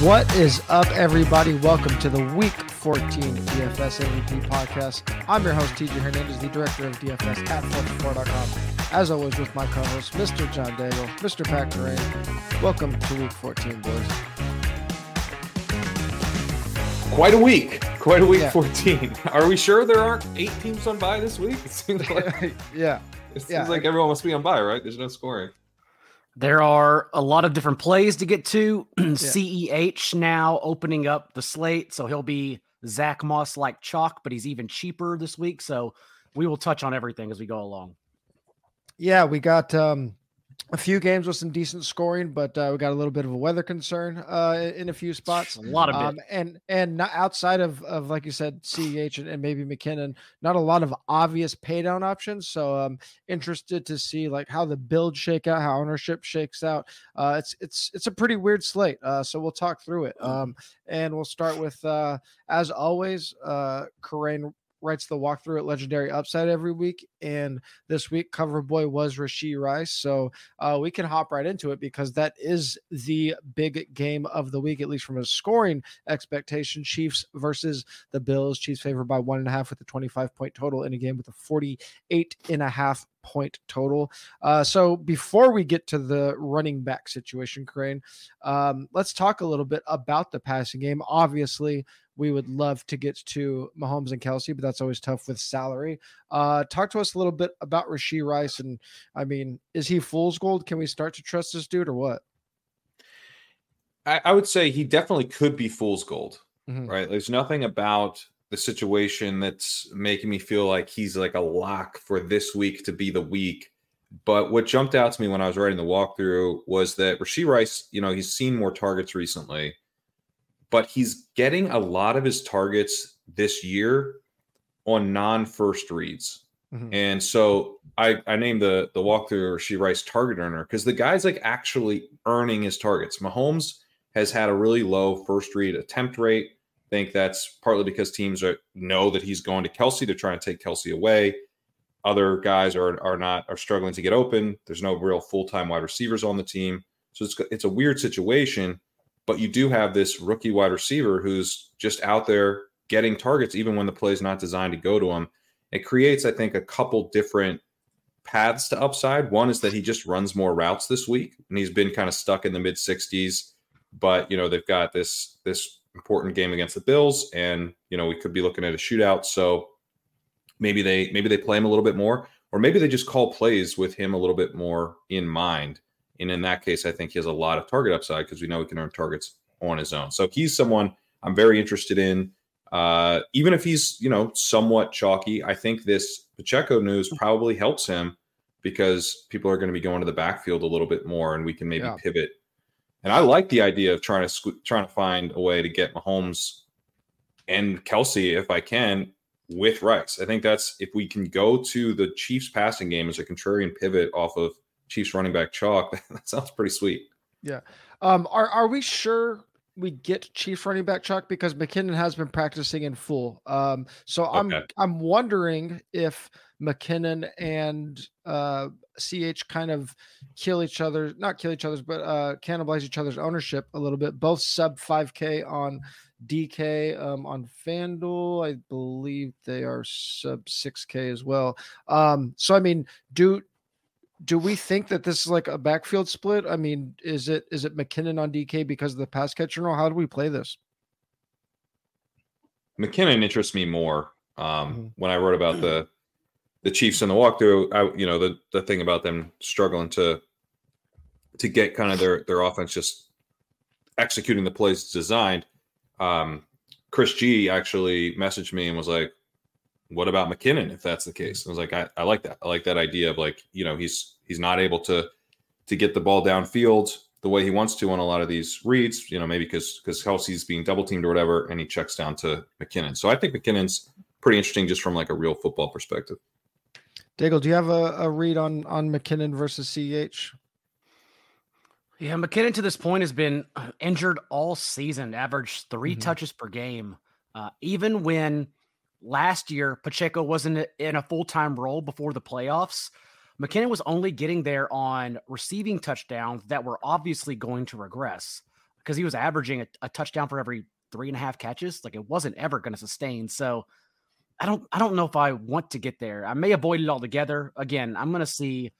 What is up, everybody? Welcome to the Week 14 DFS MVP podcast. I'm your host, TJ Hernandez, the director of DFS at 4for4.com. As always, with my co host, Mr. John Daigle, Mr. Pat Kerrane. Welcome to Week 14, boys. Quite a week. Quite a week Yeah. 14. Are we sure there aren't eight teams on bye this week? It seems like, yeah. it seems Yeah. like everyone must be on bye, right? There's no scoring. There are a lot of different plays to get to. CEH now opening up the slate, so he'll be Zach Moss like chalk, but he's even cheaper this week. So we will touch on everything as we go along. Yeah, we got um, a few games with some decent scoring, but uh, we got a little bit of a weather concern uh, in a few spots. A lot of it. Um, and and not outside of, of like you said, CEH and, and maybe McKinnon, not a lot of obvious paydown options. So I'm interested to see like how the build shake out, how ownership shakes out. Uh, it's it's it's a pretty weird slate. Uh, so we'll talk through it. Um, and we'll start with uh, as always, uh, Kerrane writes the walkthrough at Legendary Upside every week, and this week cover boy was Rashee Rice. So uh, we can hop right into it because that is the big game of the week, at least from a scoring expectation. Chiefs versus the Bills. Chiefs favored by one and a half with a 25 point total in a game with a 48 and a half point total. Uh, so before we get to the running back situation, Kerrane, um, let's talk a little bit about the passing game. Obviously, we would love to get to Mahomes and Kelce, but that's always tough with salary. Uh, talk to us a little bit about Rashee Rice. And I mean, is he fool's gold? Can we start to trust this dude or what? I, I would say he definitely could be fool's gold, Mhm. right? There's nothing about the situation that's making me feel like he's like a lock for this week to be the week. But what jumped out to me when I was writing the walkthrough was that Rashee Rice, you know, he's seen more targets recently, but he's getting a lot of his targets this year on non-first reads. Mhm. And so I, I named the the walkthrough Rashee Rice target earner because the guy's like actually earning his targets. Mahomes has had a really low first read attempt rate. Think that's partly because teams are, know that he's going to Kelce. to try and take Kelce away. Other guys are are not are struggling to get open. There's no real full time wide receivers on the team, so it's it's a weird situation. But you do have this rookie wide receiver who's just out there getting targets, even when the play is not designed to go to him. It creates, I think, a couple different paths to upside. One is that he just runs more routes this week, and he's been kind of stuck in the mid 60s. But you know they've got this this important game against the Bills, and you know we could be looking at a shootout. So maybe they maybe they play him a little bit more, or maybe they just call plays with him a little bit more in mind. And in that case, I think he has a lot of target upside because we know he can earn targets on his own. So he's someone I'm very interested in. Uh, even if he's you know somewhat chalky, I think this Pacheco news probably helps him because people are going to be going to the backfield a little bit more, and we can maybe Yeah. pivot. And I like the idea of trying to trying to find a way to get Mahomes and Kelce if I can with Rice. I think that's if we can go to the Chiefs passing game as a contrarian pivot off of Chiefs running back chalk. That sounds pretty sweet. Yeah. Um, are are we sure we get Chief running back chalk because McKinnon has been practicing in full? Um, so I'm Okay. I'm wondering if McKinnon and uh, CH kind of kill each other, not kill each other's, but uh, cannibalize each other's ownership a little bit. Both sub 5K on DK um, on FanDuel. I believe they are sub 6K as well. Um, so I mean, do do we think that this is like a backfield split? I mean, is it is it McKinnon on DK because of the pass catcher? No, how do we play this? McKinnon interests me more. Um, Mhm. When I wrote about the the Chiefs in the walkthrough, I, you know, the the thing about them struggling to to get kind of their their offense just executing the plays designed. Um, Chris G actually messaged me and was like, "What about McKinnon if that's the case?" I was like, "I, I like that. I like that idea of like, you know, he's he's not able to to get the ball downfield the way he wants to on a lot of these reads. You know, maybe because because Kelce's being double teamed or whatever, and he checks down to McKinnon. So I think McKinnon's pretty interesting just from like a real football perspective. Daigle, do you have a, a read on on McKinnon versus CH? Yeah, McKinnon to this point has been uh, injured all season, averaged 3 Mhm. touches per game. Uh, even when last year Pacheco wasn't in a full time role before the playoffs, McKinnon was only getting there on receiving touchdowns that were obviously going to regress. because he was averaging a, a touchdown for every three and a half catches. Like it wasn't ever going to sustain. So I don't I don't know if I want to get there. I may avoid it altogether. Again, I'm going to see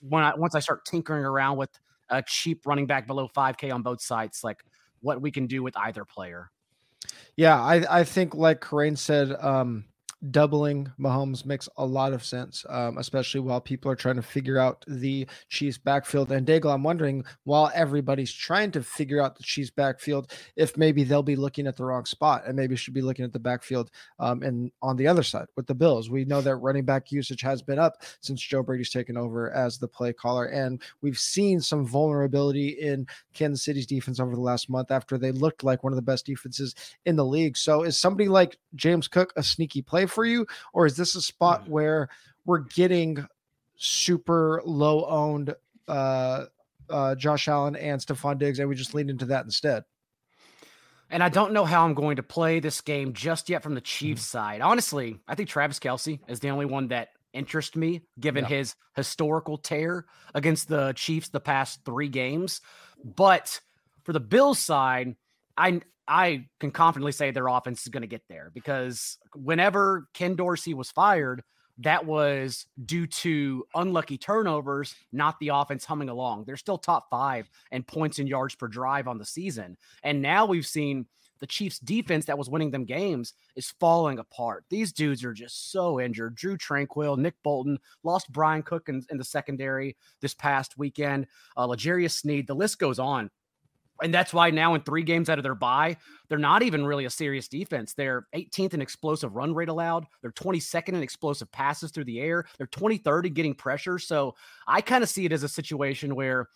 when I once I start tinkering around with a cheap running back below 5K on both sides, like what we can do with either player. Yeah, I I think like Kerrane said, um, doubling Mahomes makes a lot of sense, um, especially while people are trying to figure out the Chiefs backfield. And Daigle, I'm wondering while everybody's trying to figure out the Chiefs backfield, if maybe they'll be looking at the wrong spot and maybe should be looking at the backfield um, and on the other side with the Bills. We know that running back usage has been up since Joe Brady's taken over as the play caller, and we've seen some vulnerability in Kansas City's defense over the last month after they looked like one of the best defenses in the league. So is somebody like James Cook a sneaky play for you, or is this a spot mm-hmm. where we're getting super low owned uh, uh, Josh Allen and Stefon Diggs, and we just lean into that instead? And I don't know how I'm going to play this game just yet from the Chiefs mm-hmm. side. Honestly, I think Travis Kelce is the only one that interests me given yeah. his historical tear against the Chiefs the past three games. But for the Bills side, I I can confidently say their offense is going to get there because whenever Ken Dorsey was fired, that was due to unlucky turnovers, not the offense humming along. They're still top five and points and yards per drive on the season. And now we've seen the Chiefs defense that was winning them games is falling apart. These dudes are just so injured. Drue Tranquill, Nick Bolton, lost Bryan Cook in, in the secondary this past weekend, uh, L'Jarius Sneed, the list goes on. And that's why now in three games out of their bye, they're not even really a serious defense. They're 18th in explosive run rate allowed. They're 22nd in explosive passes through the air. They're 23rd in getting pressure. So I kind of see it as a situation where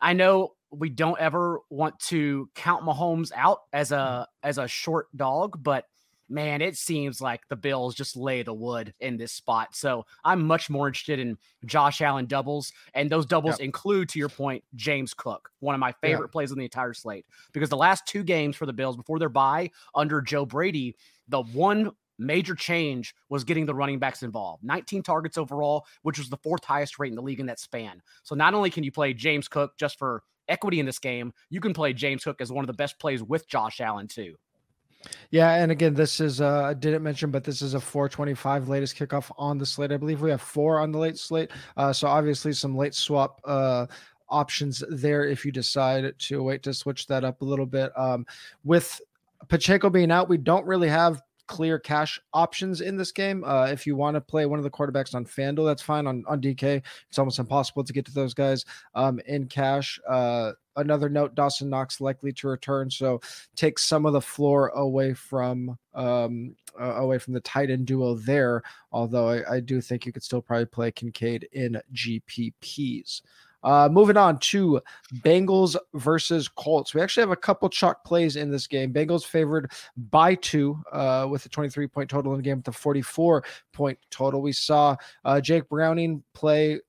I know we don't ever want to count Mahomes out as a mm-hmm. as a short dog, but man, it seems like the Bills just lay the wood in this spot. So I'm much more interested in Josh Allen doubles. And those doubles yep. include, to your point, James Cook, one of my favorite yep. plays on the entire slate. Because the last two games for the Bills before their bye under Joe Brady, the one major change was getting the running backs involved. 19 targets overall, which was the fourth highest rate in the league in that span. So not only can you play James Cook just for equity in this game, you can play James Cook as one of the best plays with Josh Allen too. Yeah, and again, this is uh, I didn't mention, but this is a 425 latest kickoff on the slate. I believe we have four on the late slate. Uh, so obviously some late swap uh options there if you decide to wait to switch that up a little bit. Um, with Pacheco being out, we don't really have clear cash options in this game. Uh, if you want to play one of the quarterbacks on FanDuel, that's fine. On on DK, it's almost impossible to get to those guys um, in cash. Uh, another note Dawson Knox likely to return, so take some of the floor away from um, uh, away from the tight end duo there. Although I, I, do think you could still probably play Kincaid in GPPs. Uh, moving on to Bengals versus Colts. We actually have a couple chalk plays in this game. Bengals favored by two uh, with a 23 point total in the game with a 44 point total. We saw uh, Jake Browning play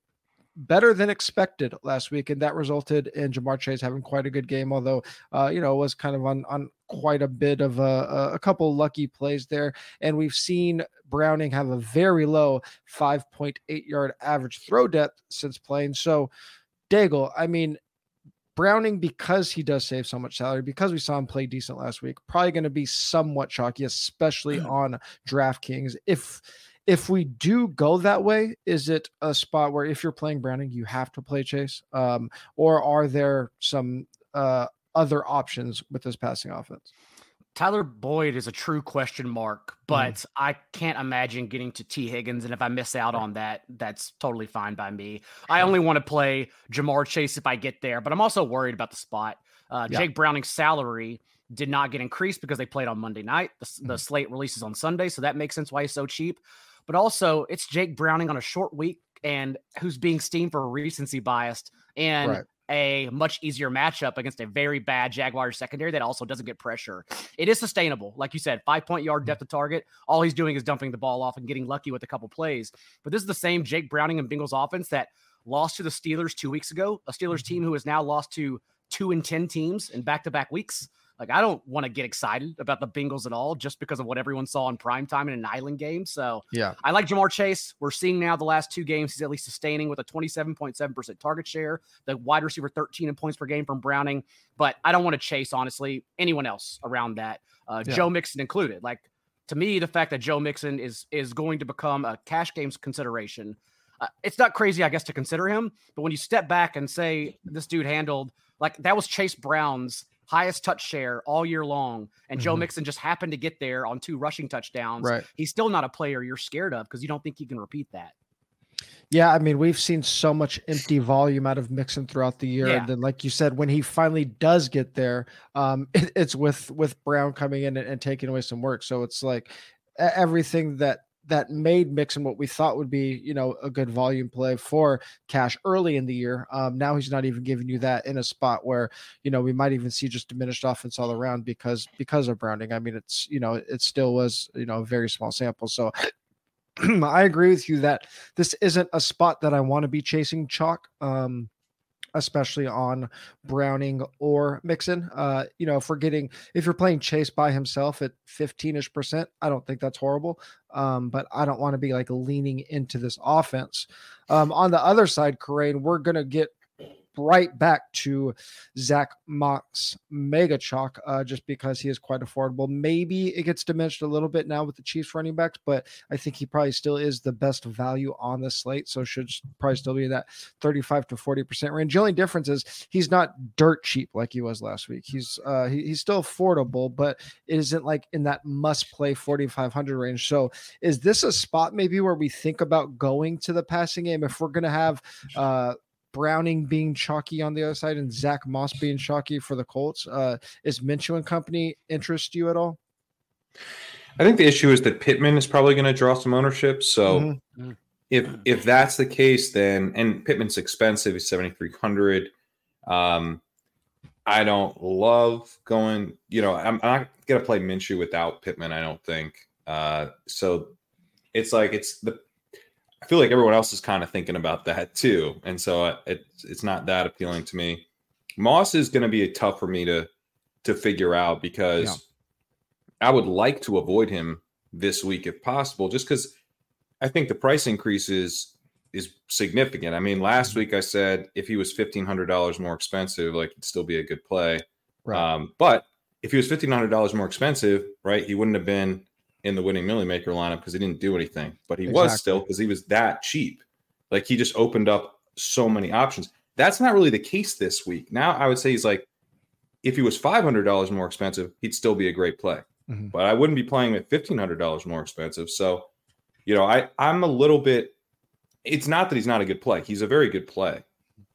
better than expected last week, and that resulted in Ja'Marr Chase having quite a good game. Although, uh, you know, it was kind of on on quite a bit of a, a couple lucky plays there, and we've seen Browning have a very low 5.8 yard average throw depth since playing. So, Daigle, I mean. Browning, because he does save so much salary, because we saw him play decent last week, probably going to be somewhat chalky, especially on DraftKings. If if we do go that way, is it a spot where if you're playing Browning, you have to play Chase? Um, or are there some uh, other options with this passing offense? Tyler Boyd is a true question mark, but mm. I can't imagine getting to Tee Higgins. And if I miss out on that, that's totally fine by me. I only want to play Ja'Marr Chase if I get there, but I'm also worried about the spot. Uh, yeah. Jake Browning's salary did not get increased because they played on Monday night. The, mm. the slate releases on Sunday, so that makes sense why he's so cheap but also it's Jake Browning on a short week and who's being steamed for recency biased and right. A much easier matchup against a very bad Jaguars secondary that also doesn't get pressure. It is sustainable. Like you said, five point yard mm-hmm. depth of target. All he's doing is dumping the ball off and getting lucky with a couple plays. But this is the same Jake Browning and Bengals offense that lost to the Steelers two weeks ago, a Steelers mm-hmm. team who has now lost to two and 10 teams in back to back weeks. Like I don't want to get excited about the Bengals at all just because of what everyone saw in prime time in an island game. So yeah, I like Ja'Marr Chase. We're seeing now the last two games he's at least sustaining with a 27.7% target share, the wide receiver 13 in points per game from Browning. But I don't want to chase honestly anyone else around that, uh, yeah. Joe Mixon included. Like to me, the fact that Joe Mixon is is going to become a cash games consideration. Uh, it's not crazy, I guess, to consider him. But when you step back and say this dude handled like that was Chase Brown's highest touch share all year long, and mm-hmm. Joe Mixon just happened to get there on two rushing touchdowns. Right. He's still not a player you're scared of because you don't think he can repeat that. Yeah, I mean, we've seen so much empty volume out of Mixon throughout the year, yeah. and then, like you said, when he finally does get there, um, it, it's with with Brown coming in and, and, taking away some work. So it's like everything that that made Mixon what we thought would be, you know, a good volume play for Cash early in the year. Um, now he's not even giving you that in a spot where, you know, we might even see just diminished offense all around because because of Browning. I mean, it's you know, it still was you know a very small sample. So I agree with you that this isn't a spot that I want to be chasing chalk. Um, especially on Browning or Mixon. Uh, you know, if we're getting if you're playing Chase by himself at 15ish percent, I don't think that's horrible. Um, but I don't want to be like leaning into this offense. Um, on the other side, Kerrane, we're gonna get right back to Zach Moss mega chalk uh, just because he is quite affordable. Maybe it gets diminished a little bit now with the Chiefs running backs, but I think he probably still is the best value on the slate. So should probably still be in that 35 to 40% range. The only difference is he's not dirt cheap like he was last week. He's uh, he, he's still affordable, but it isn't like in that must play 4,500 range. So is this a spot maybe where we think about going to the passing game if we're going to have uh, Browning being chalky on the other side and Zach Moss being chalky for the Colts. Uh, is Minshew and company interest you at all? I think the issue is that Pittman is probably going to draw some ownership. So mm-hmm. if if that's the case, then and Pittman's expensive, he's seventy three hundred. Um, I don't love going. You know, I'm, I'm not going to play Minshew without Pittman. I don't think. Uh, so it's like it's the I feel like everyone else is kind of thinking about that too, and so it, it's not that appealing to me. Moss is going to be tough for me to to figure out because yeah. I would like to avoid him this week if possible, just because I think the price increase is is significant. I mean, last mm-hmm. week I said if he was fifteen hundred dollars more expensive, like it'd still be a good play. Right. Um, but if he was fifteen hundred dollars more expensive, right, he wouldn't have been in the winning Milly Maker lineup because he didn't do anything, but he exactly. was still because he was that cheap. Like he just opened up so many options. That's not really the case this week. Now I would say he's like, if he was five hundred dollars more expensive, he'd still be a great play. Mm-hmm. But I wouldn't be playing him at fifteen hundred dollars more expensive. So, you know, I I'm a little bit. It's not that he's not a good play. He's a very good play,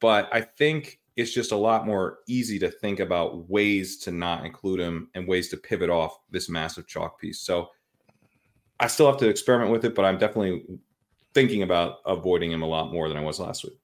but I think it's just a lot more easy to think about ways to not include him and ways to pivot off this massive chalk piece. So I still have to experiment with it, but I'm definitely thinking about avoiding him a lot more than I was last week.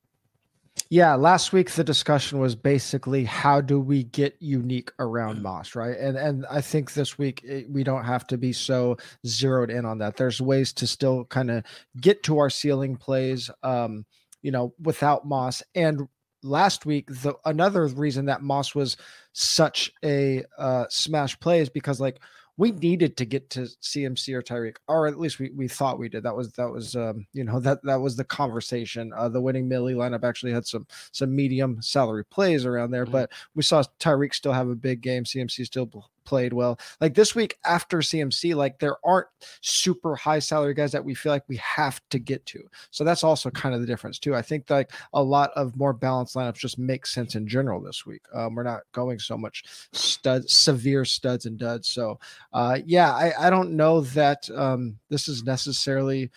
Yeah, last week the discussion was basically how do we get unique around Moss, right? And and I think this week it, we don't have to be so zeroed in on that. There's ways to still kind of get to our ceiling plays, um, you know, without Moss. And last week, the another reason that Moss was such a uh, smash play is because like we needed to get to CMC or Tyreek, or at least we, we thought we did. That was that was um, you know that that was the conversation. Uh, the winning Milly lineup actually had some some medium salary plays around there, mm-hmm. but we saw Tyreek still have a big game. CMC still played well. Like this week after CMC, like there aren't super high salary guys that we feel like we have to get to. So that's also kind of the difference too. I think like a lot of more balanced lineups just make sense in general this week. Um, we're not going so much stud severe studs and duds. So uh, yeah, I, I don't know that um, this is necessarily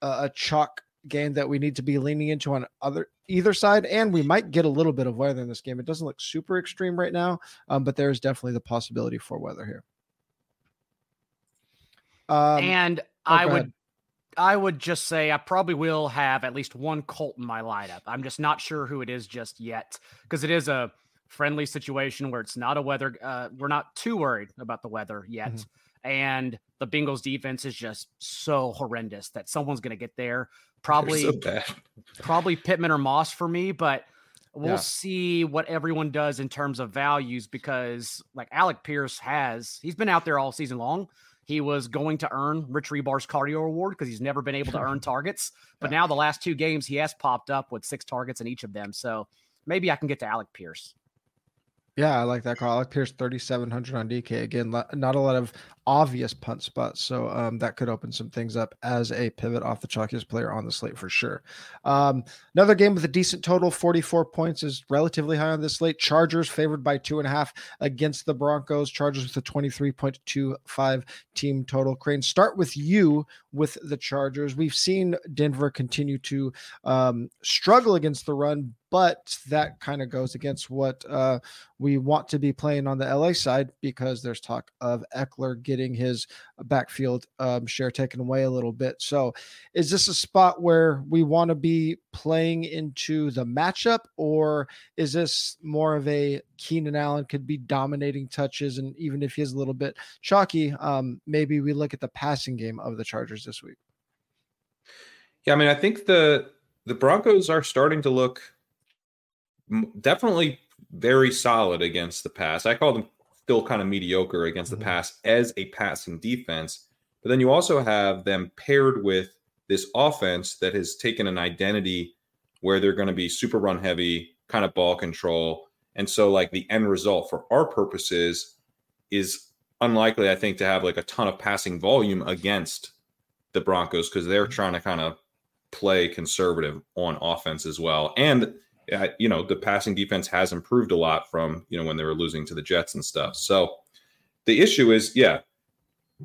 a, a chalk game that we need to be leaning into on other either side, and we might get a little bit of weather in this game. It doesn't look super extreme right now, um, but there's definitely the possibility for weather here. Um, and oh, I would. I would just say I probably will have at least one Colt in my lineup. I'm just not sure who it is just yet because it is a friendly situation where it's not a weather. Uh, we're not too worried about the weather yet. Mm-hmm and the Bengals defense is just so horrendous that someone's going to get there. Probably, so probably Pittman or Moss for me. But We'll Yeah. see what everyone does in terms of values because, like Alec Pierce has, he's been out there all season long. He was going to earn Rich Hribar's cardio award because he's never been able to earn targets. But now the last two games, he has popped up with six targets in each of them. So maybe I can get to Alec Pierce. Yeah, I like that call. Alec Pierce, 3,700 on DK. Again, not a lot of obvious punt spots. So um, that could open some things up as a pivot off the chalkiest player on the slate for sure. Um, another game with a decent total, 44 points is relatively high on this slate. Chargers favored by two and a half against the Broncos. Chargers with a 23.25 team total. Kerrane, start with you with the Chargers. We've seen Denver continue to um, struggle against the run, but that kind of goes against what uh, we want to be playing on the LA side because there's talk of Ekeler getting his backfield um, share taken away a little bit. So, is this a spot where we want to be playing into the matchup, or is this more of a Keenan Allen could be dominating touches, and even if he is a little bit chalky, um, maybe we look at the passing game of the Chargers this week. Yeah, I mean, I think the the Broncos are starting to look definitely very solid against the pass. I call them still kind of mediocre against the mm-hmm. pass as a passing defense. But then you also have them paired with this offense that has taken an identity where they're going to be super run heavy, kind of ball control. And so, like, the end result for our purposes is unlikely, I think, to have like a ton of passing volume against the Broncos because they're mm-hmm. trying to kind of play conservative on offense as well. And Uh, you know, the passing defense has improved a lot from you know when they were losing to the Jets and stuff. So the issue is, yeah,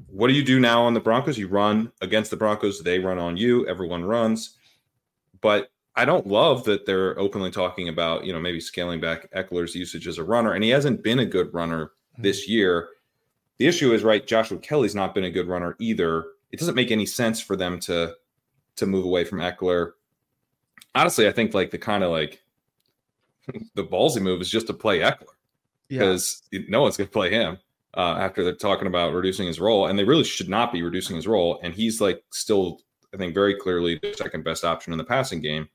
what do you do now on the Broncos? You run against the Broncos, they run on you, everyone runs. But I don't love that they're openly talking about, you know, maybe scaling back Ekeler's usage as a runner, and he hasn't been a good runner hmm. this year. The issue is, right, Joshua Kelley's not been a good runner either. It doesn't make any sense for them to to move away from Ekeler. Honestly, I think like the kind of like the ballsy move is just to play Ekeler because no one's going to play him uh, after they're talking about reducing his role, and they really should not be reducing his role. And he's like still, I think, very clearly the second best option in the passing game.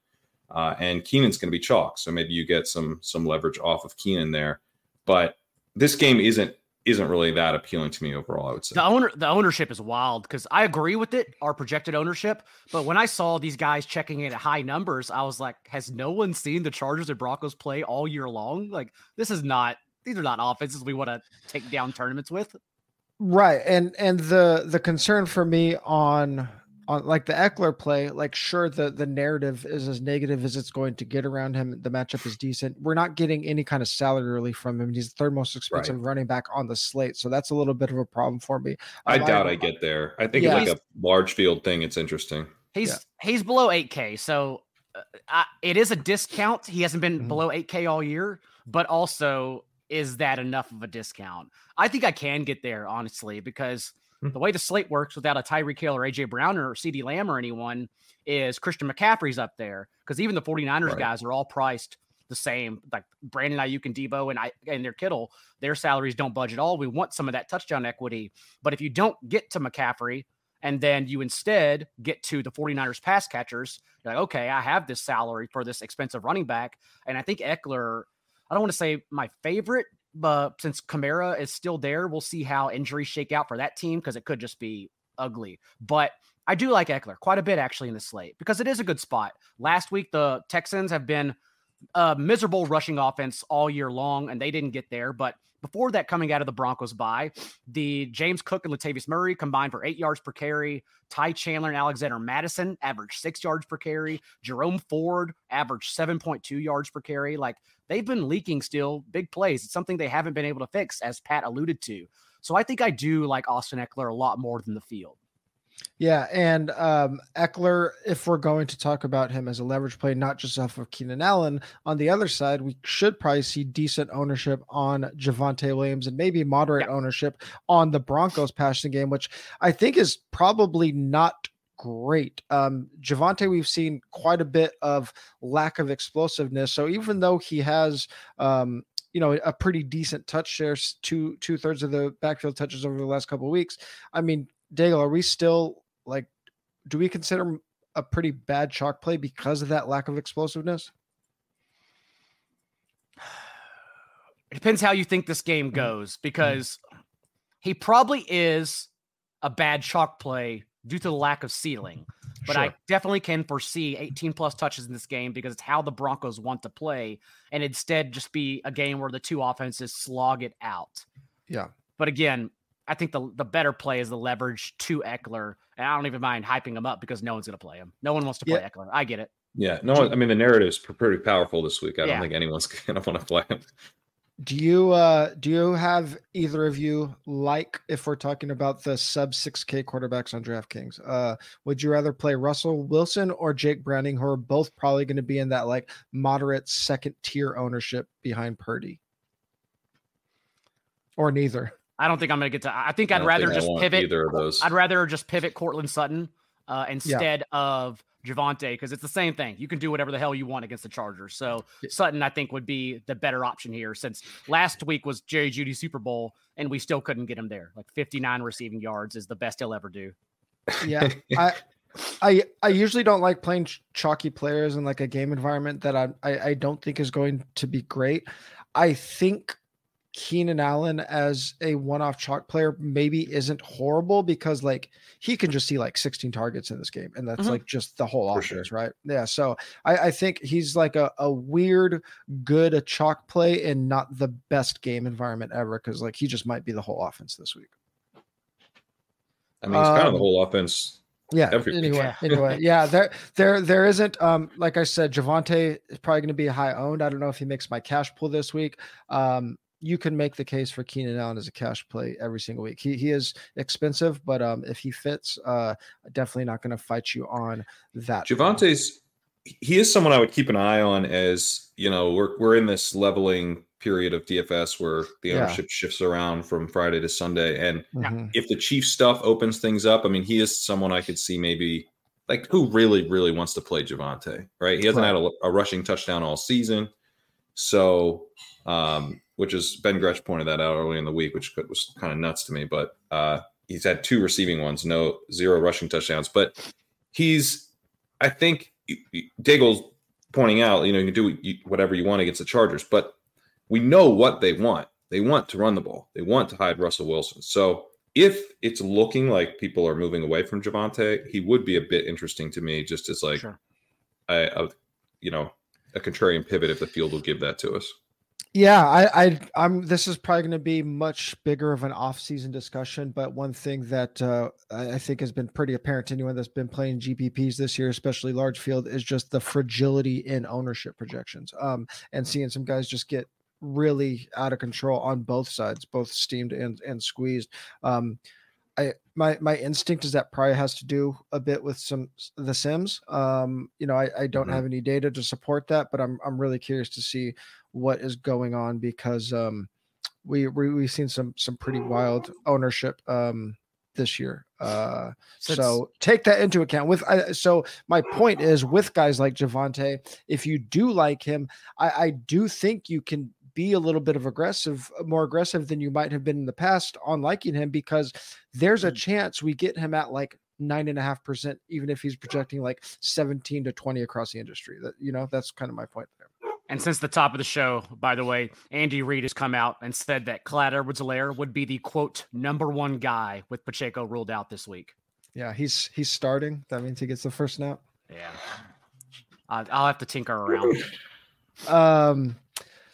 Uh, and Keenan's going to be chalk, so maybe you get some some leverage off of Keenan there. But this game isn't isn't really that appealing to me overall. I would say. The owner, the ownership is wild because I agree with it, our projected ownership. But when I saw these guys checking in at high numbers, I was like, has no one seen the Chargers and Broncos play all year long? Like, this is not; these are not offenses we want to take down tournaments with. Right. And and the the concern for me on on like the Ekeler play, like sure the the narrative is as negative as it's going to get around him. The matchup is decent. We're not getting any kind of salary relief from him. He's the third most expensive running back on the slate. So that's a little bit of a problem for me. I Um, doubt I get there. I think Yeah. it's like a large field thing. It's interesting. He's Yeah. he's below 8K, so uh, I, it is a discount. He hasn't been Mhm. below 8K all year, but also is that enough of a discount? I think I can get there honestly because. Mm-hmm. the way the slate works without a Tyreek Hill or AJ Brown or CeeDee Lamb or anyone is Christian McCaffrey's up there because even the 49ers Right. guys are all priced the same. Like Brandon Aiyuk and Deebo and I and their Kittle, their salaries don't budge at all. We want some of that touchdown equity, but if you don't get to McCaffrey and then you instead get to the 49ers pass catchers, you're like, okay, I have this salary for this expensive running back. And I think Ekeler, I don't want to say my favorite, but since Kamara is still there, we'll see how injuries shake out for that team because it could just be ugly. But I do like Ekeler quite a bit actually in the slate because it is a good spot. Last week, the Texans have been a miserable rushing offense all year long, and they didn't get there. But before that, coming out of the Broncos bye, the James Cook and Latavius Murray combined for eight yards per carry. Ty Chandler and Alexander Mattison averaged six yards per carry. Jerome Ford averaged 7.2 yards per carry. Like they've been leaking still big plays. It's something they haven't been able to fix, as Pat alluded to. So I think I do like Austin Ekeler a lot more than the field. Yeah, and um, Ekeler, if we're going to talk about him as a leverage play, not just off of Keenan Allen, on the other side, we should probably see decent ownership on Javonte Williams and maybe moderate ownership on the Broncos passing game, which I think is probably not great. Um, Javonte, we've seen quite a bit of lack of explosiveness. So even though he has, um, you know, a pretty decent touch share, two two thirds of the backfield touches over the last couple of weeks. I mean, Daigle, are we still like, do we consider a pretty bad chalk play because of that lack of explosiveness? It depends how you think this game Mm-hmm. goes because he probably is a bad chalk play due to the lack of ceiling. But I definitely can foresee 18 plus touches in this game because it's how the Broncos want to play, and instead just be a game where the two offenses slog it out. Yeah. But again, I think the the better play is the leverage to Ekeler, and I don't even mind hyping him up because no one's going to play him. No one wants to play Yeah. Ekeler. I get it. Yeah, no, I mean the narrative's p- pretty powerful this week. I don't think anyone's gonna want to play him. Do you uh do you have either of you like if we're talking about the sub 6k quarterbacks on DraftKings? Uh would you rather play Russell Wilson or Jake Browning who are both probably going to be in that like moderate second tier ownership behind Purdy? Or neither. I don't think I'm going to get to. I think I I'd don't rather think just pivot. either of those. I'd rather just pivot Courtland Sutton uh, instead of Javonte because it's the same thing. You can do whatever the hell you want against the Chargers. So Yeah. Sutton, I think, would be the better option here since last week was Jerry Jeudy Super Bowl and we still couldn't get him there. Like 59 receiving yards is the best he'll ever do. Yeah. I I I usually don't like playing ch- chalky players in like a game environment that I, I I don't think is going to be great. I think Keenan Allen as a one-off chalk player maybe isn't horrible because like he can just see like 16 targets in this game and that's Mhm. like just the whole For offense, sure. right? Yeah. So I, I think he's like a, a weird good a chalk play and not the best game environment ever because like he just might be the whole offense this week. I mean, it's kind of the Um, whole offense. Yeah. every anyway, anyway, yeah. There, there, there isn't. Um, like I said, Javonte is probably going to be high owned. I don't know if he makes my cash pool this week. Um, you can make the case for Keenan Allen as a cash play every single week. He he is expensive, but um, if he fits, uh, definitely not going to fight you on that. Javonte's he is someone I would keep an eye on as you know we're we're in this leveling period of DFS where the Yeah. ownership shifts around from Friday to Sunday, and Mhm. if the Chief stuff opens things up, I mean, he is someone I could see maybe like who really really wants to play Javonte, right? He hasn't had a, a rushing touchdown all season, so um, which is Ben Gretch pointed that out early in the week, which was kind of nuts to me, but uh, he's had two receiving ones, no zero rushing touchdowns, but he's I think Daigle's pointing out, you know, you can do whatever you want against the Chargers, but we know what they want. They want to run the ball. They want to hide Russell Wilson. So if it's looking like people are moving away from Javonte, he would be a bit interesting to me, just as like Sure. a, a you know a contrarian pivot if the field will give that to us. Yeah, I, I, I'm. This is probably going to be much bigger of an off-season discussion, but one thing that uh, I I think has been pretty apparent to anyone that's been playing GPPs this year, especially large field, is just the fragility in ownership projections. Um, and seeing some guys just get really out of control on both sides, both steamed and and squeezed. Um, I my my instinct is that probably has to do a bit with some the Sims. Um, you know, I, I don't Mhm. have any data to support that, but I'm I'm really curious to see what is going on because um we, we we've seen some some pretty wild ownership um this year. Uh So so, take that into account with I, so my point is with guys like Javonte, if you do like him, I, I do think you can be a little bit of aggressive, more aggressive than you might have been in the past on liking him because there's a chance we get him at like nine and a half percent, even if he's projecting like 17 to 20 across the industry. That you know, that's kind of my point there. And since the top of the show, by the way, Andy Reid has come out and said that Clyde Edwards-Helaire would be the quote number one guy with Pacheco ruled out this week. Yeah, he's he's starting. That means he gets the first snap. Yeah. I'll have to tinker around. Um,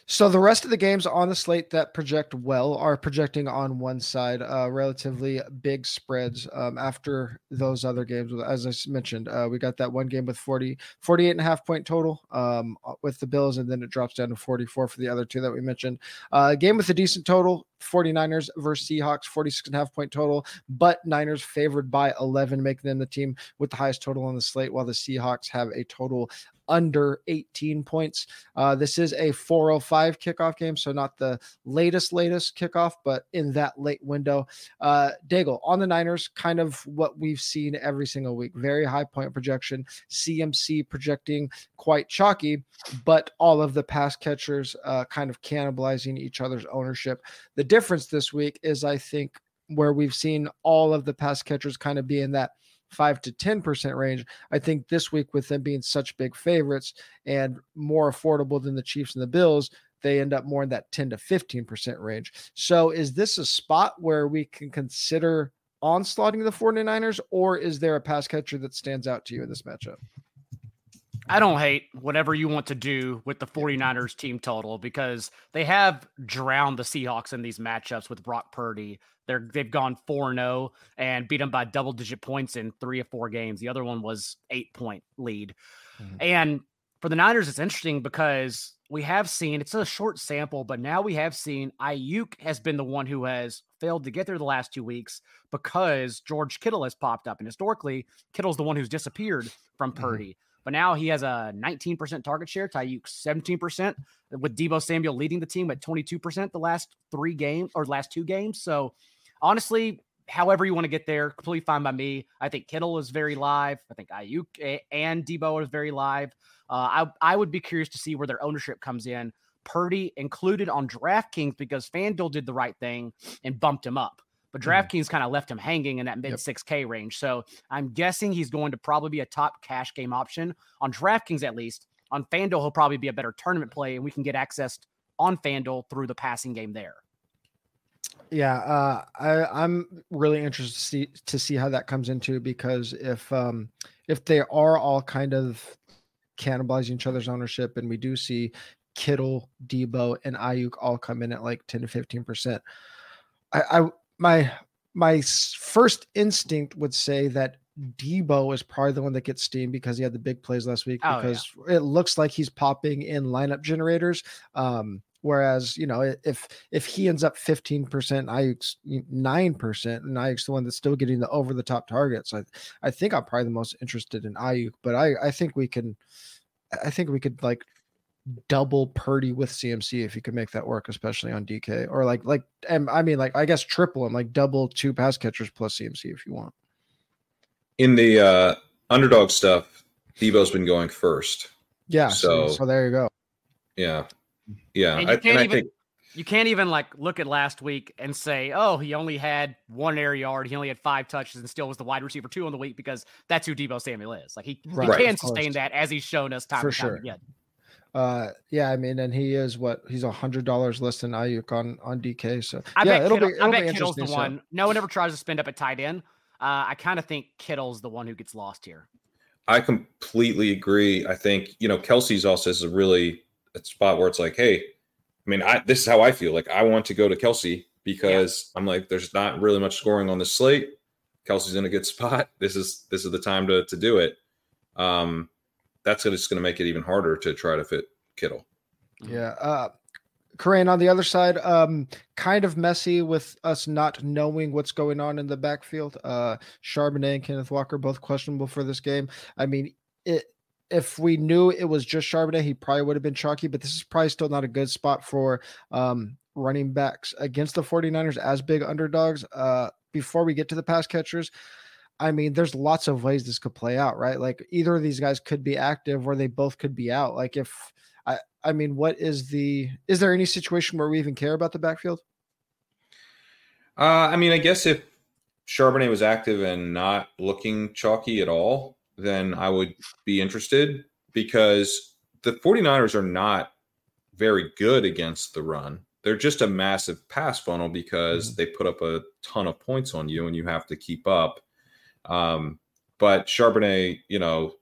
so the rest of the games on the slate that project well are projecting on one side, uh, relatively big spreads. Um, after those other games, as I mentioned, uh, we got that one game with 40, 48 and a half point total um, with the Bills, and then it drops down to 44 for the other two that we mentioned. Uh, game with a decent total, 49ers versus Seahawks, 46 and a half point total, but Niners favored by 11, making them the team with the highest total on the slate, while the Seahawks have a total under 18 points. Uh, this is a 405 kickoff game, so not the latest, latest kickoff, but in that late window. Uh, Daigle on the Niners, kind of what we've seen every single week. Very high point projection. CMC projecting quite chalky, but all of the pass catchers uh, kind of cannibalizing each other's ownership. The difference this week is, I think, where we've seen all of the pass catchers kind of be in that five to 10% range. I think this week, with them being such big favorites and more affordable than the Chiefs and the Bills, they end up more in that 10 to 15% range. So is this a spot where we can consider onslaughting the 49ers, or is there a pass catcher that stands out to you in this matchup? I don't hate whatever you want to do with the 49ers team total because they have drowned the Seahawks in these matchups with Brock Purdy. They're they've gone 4-0 and beat them by double digit points in 3 or 4 games. The other one was 8 point lead. Mm-hmm. And for the Niners it's interesting because we have seen it's a short sample, but now we have seen Aiyuk has been the one who has failed to get there the last two weeks because George Kittle has popped up. And historically, Kittle's the one who's disappeared from mm-hmm. Purdy. Mm-hmm. But now he has a 19% target share, Aiyuk 17%, with Deebo Samuel leading the team at 22% the last three games or last two games. So honestly, however you want to get there, completely fine by me. I think Kittle is very live. I think Aiyuk and Deebo is very live. Uh, I, I would be curious to see where their ownership comes in. Purdy included on DraftKings because FanDuel did the right thing and bumped him up. But mm-hmm. DraftKings kind of left him hanging in that mid 6K range. So I'm guessing he's going to probably be a top cash game option on DraftKings at least. On FanDuel, he'll probably be a better tournament play, and we can get access on FanDuel through the passing game there. Yeah, uh, I, I'm really interested to see, to see how that comes into because if um, if they are all kind of cannibalizing each other's ownership, and we do see Kittle, Deebo, and Aiyuk all come in at like 10 to 15 percent, I, I my my first instinct would say that Deebo is probably the one that gets steam because he had the big plays last week oh, because yeah. it looks like he's popping in lineup generators. Um, whereas you know if if he ends up 15% Aiyuk's 9% and Aiyuk's the one that's still getting the over the top targets I I think I'm probably the most interested in Aiyuk but I I think we can I think we could like double Purdy with CMC if you could make that work, especially on DK or like like and I mean like I guess triple him like double two pass catchers plus CMC if you want. In the uh underdog stuff, Deebo's been going first. Yeah, so so, so there you go. Yeah, yeah, and you can't even think, you can't even like look at last week and say, oh, he only had one air yard, he only had five touches, and still was the wide receiver two on the week because that's who Deebo Samuel is. Like he, right. he can sustain that as he's shown us time for sure. Time uh, yeah, I mean, and he is what he's a hundred dollars less than Aiyuk on on DK. So I yeah, bet it'll Kittle, be. It'll I bet be Kittle's the so. one. No one ever tries to spend up at tight end. Uh, I kind of think Kittle's the one who gets lost here. I completely agree. I think you know Kelce's also is a really a spot where it's like, hey, I mean, I this is how I feel. Like I want to go to Kelce because yeah. I'm like, there's not really much scoring on the slate. Kelce's in a good spot. This is this is the time to to do it. Um, that's just going to make it even harder to try to fit Kittle. Yeah. Uh, Kerrane on the other side, um, kind of messy with us not knowing what's going on in the backfield. Uh, Charbonnet and Kenneth Walker both questionable for this game. I mean, it, if we knew it was just Charbonnet, he probably would have been chalky, but this is probably still not a good spot for um, running backs against the 49ers as big underdogs. Uh, before we get to the pass catchers, I mean, there's lots of ways this could play out, right? Like either of these guys could be active or they both could be out. Like if I I mean, what is the is there any situation where we even care about the backfield? Uh, I mean, I guess if Charbonnet was active and not looking chalky at all, then I would be interested because the 49ers are not very good against the run. They're just a massive pass funnel because mm-hmm. they put up a ton of points on you and you have to keep up. Um, but Charbonnet, you know,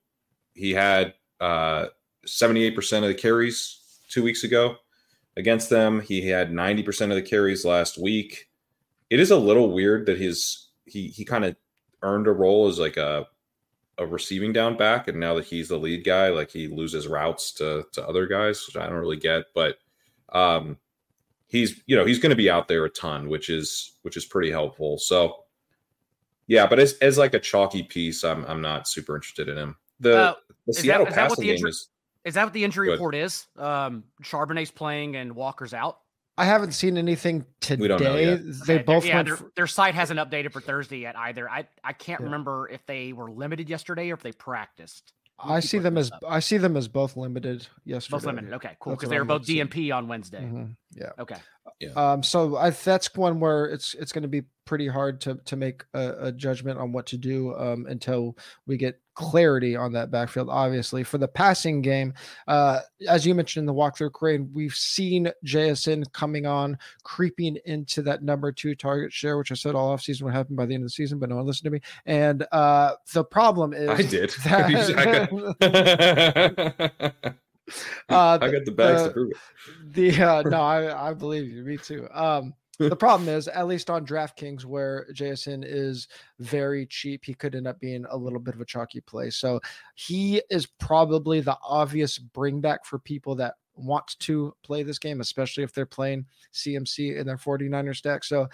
he had uh, 78% of the carries two weeks ago against them. He had 90% of the carries last week. It is a little weird that his he he kind of earned a role as like a a receiving down back, and now that he's the lead guy, like he loses routes to to other guys, which I don't really get. But um, he's you know he's going to be out there a ton, which is which is pretty helpful. So yeah, but as, as like a chalky piece, I'm I'm not super interested in him. The, uh, the Seattle that, passing game is. Is that what the injury report is? Um, Charbonnet's playing and Walker's out. I haven't seen anything today. We don't know yet. They okay, both yeah, their, for... their, site hasn't updated for Thursday yet either. I I can't yeah. remember if they were limited yesterday or if they practiced. I see them as up. I see them as both limited yesterday. Both limited. Okay, cool. Because they were both DNP on Wednesday. Mm-hmm. Yeah. Okay. Yeah. Um. So I, that's one where it's it's going to be pretty hard to to make a, a judgment on what to do um, until we get clarity on that backfield. Obviously, for the passing game, uh, as you mentioned in the walkthrough, Kerrane, we've seen JSN coming on, creeping into that number two target share, which I said all offseason would happen by the end of the season, but no one listened to me. And uh, the problem is, I did. That, uh, I got the bags the, to prove it. The uh, no, I, I believe you. Me too. Um, the problem is, at least on DraftKings, where JSN is very cheap, he could end up being a little bit of a chalky play. So he is probably the obvious bring back for people that want to play this game, especially if they're playing CMC in their 49er stack. So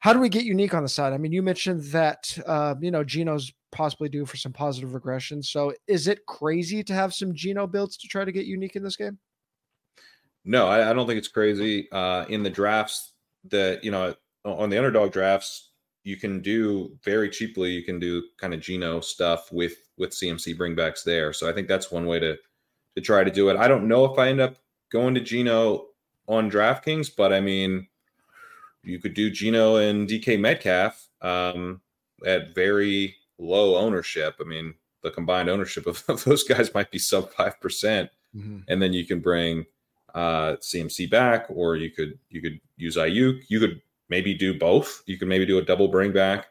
how do we get unique on the side? I mean, you mentioned that uh, you know Geno's possibly due for some positive regression. So is it crazy to have some Geno builds to try to get unique in this game? No, I, I don't think it's crazy. Uh, in the drafts, that you know on the underdog drafts you can do very cheaply you can do kind of geno stuff with with cmc bringbacks there. So i think that's one way to to try to do it. I don't know if i end up going to geno on draftkings but i mean you could do geno and dk metcalf um, at very low ownership. I mean the combined ownership of, of those guys might be sub 5% mm hmm and then you can bring uh, CMC back, or you could you could use Aiyuk. You could maybe do both. You could maybe do a double bring back.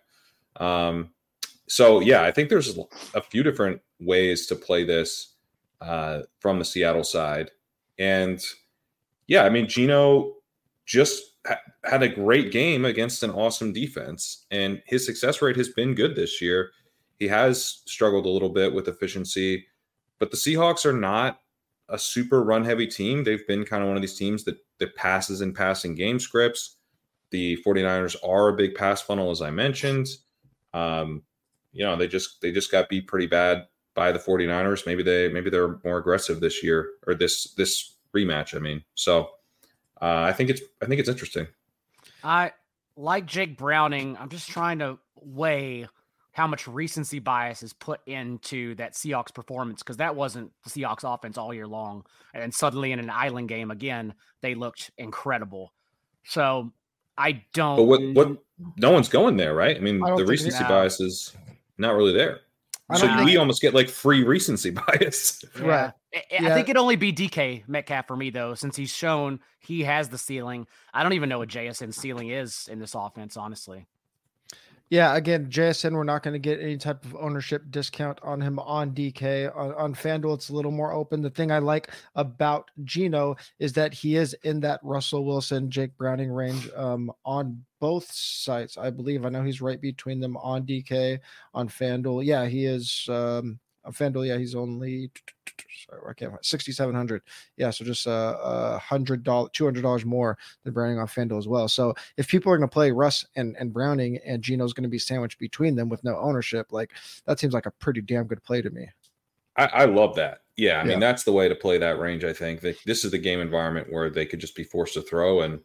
Um, so yeah, I think there's a few different ways to play this uh, from the Seattle side, and yeah, I mean Geno just ha- had a great game against an awesome defense, and his success rate has been good this year. He has struggled a little bit with efficiency, but the Seahawks are not a super run heavy team. They've been kind of one of these teams that that passes and passing game scripts. The 49ers are a big pass funnel, as I mentioned. Um, you know, they just they just got beat pretty bad by the 49ers. Maybe they maybe they're more aggressive this year or this this rematch. I mean, so uh, I think it's I think it's interesting. I like Jake Browning. I'm just trying to weigh how much recency bias is put into that Seahawks performance because that wasn't the Seahawks offense all year long. And then suddenly in an island game again, they looked incredible. So I don't. But what? What? No one's going there, right? I mean, I the recency bias is not really there. So we almost get like free recency bias. Right. I, yeah. I think it'd only be DK Metcalf for me though, since he's shown he has the ceiling. I don't even know what JSN ceiling is in this offense, honestly. Yeah, again, JSN, we're not going to get any type of ownership discount on him on DK. On, on FanDuel, it's a little more open. The thing I like about Geno is that he is in that Russell Wilson, Jake Browning range um, on both sites. I believe. I know he's right between them on DK, on FanDuel. Yeah, he is. Um, on FanDuel, yeah, he's only sorry, I can't sixty seven hundred. Yeah, so just uh, a hundred dollar, two hundred dollars more than Browning on FanDuel as well. So if people are going to play Russ and and Browning, and Geno's going to be sandwiched between them with no ownership, like that seems like a pretty damn good play to me. I, I love that. Yeah, I yeah. mean that's the way to play that range. I think that this is the game environment where they could just be forced to throw, and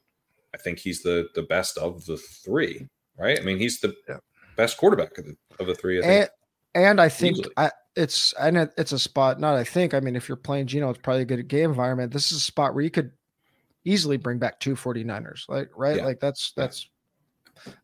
I think he's the the best of the three. Right? I mean, he's the yeah. best quarterback of the, of the three. I think. And, and I think I, it's and it's a spot. Not I think. I mean, if you're playing Geno, it's probably a good game environment. This is a spot where you could easily bring back two 49ers. Like right, yeah. like that's that's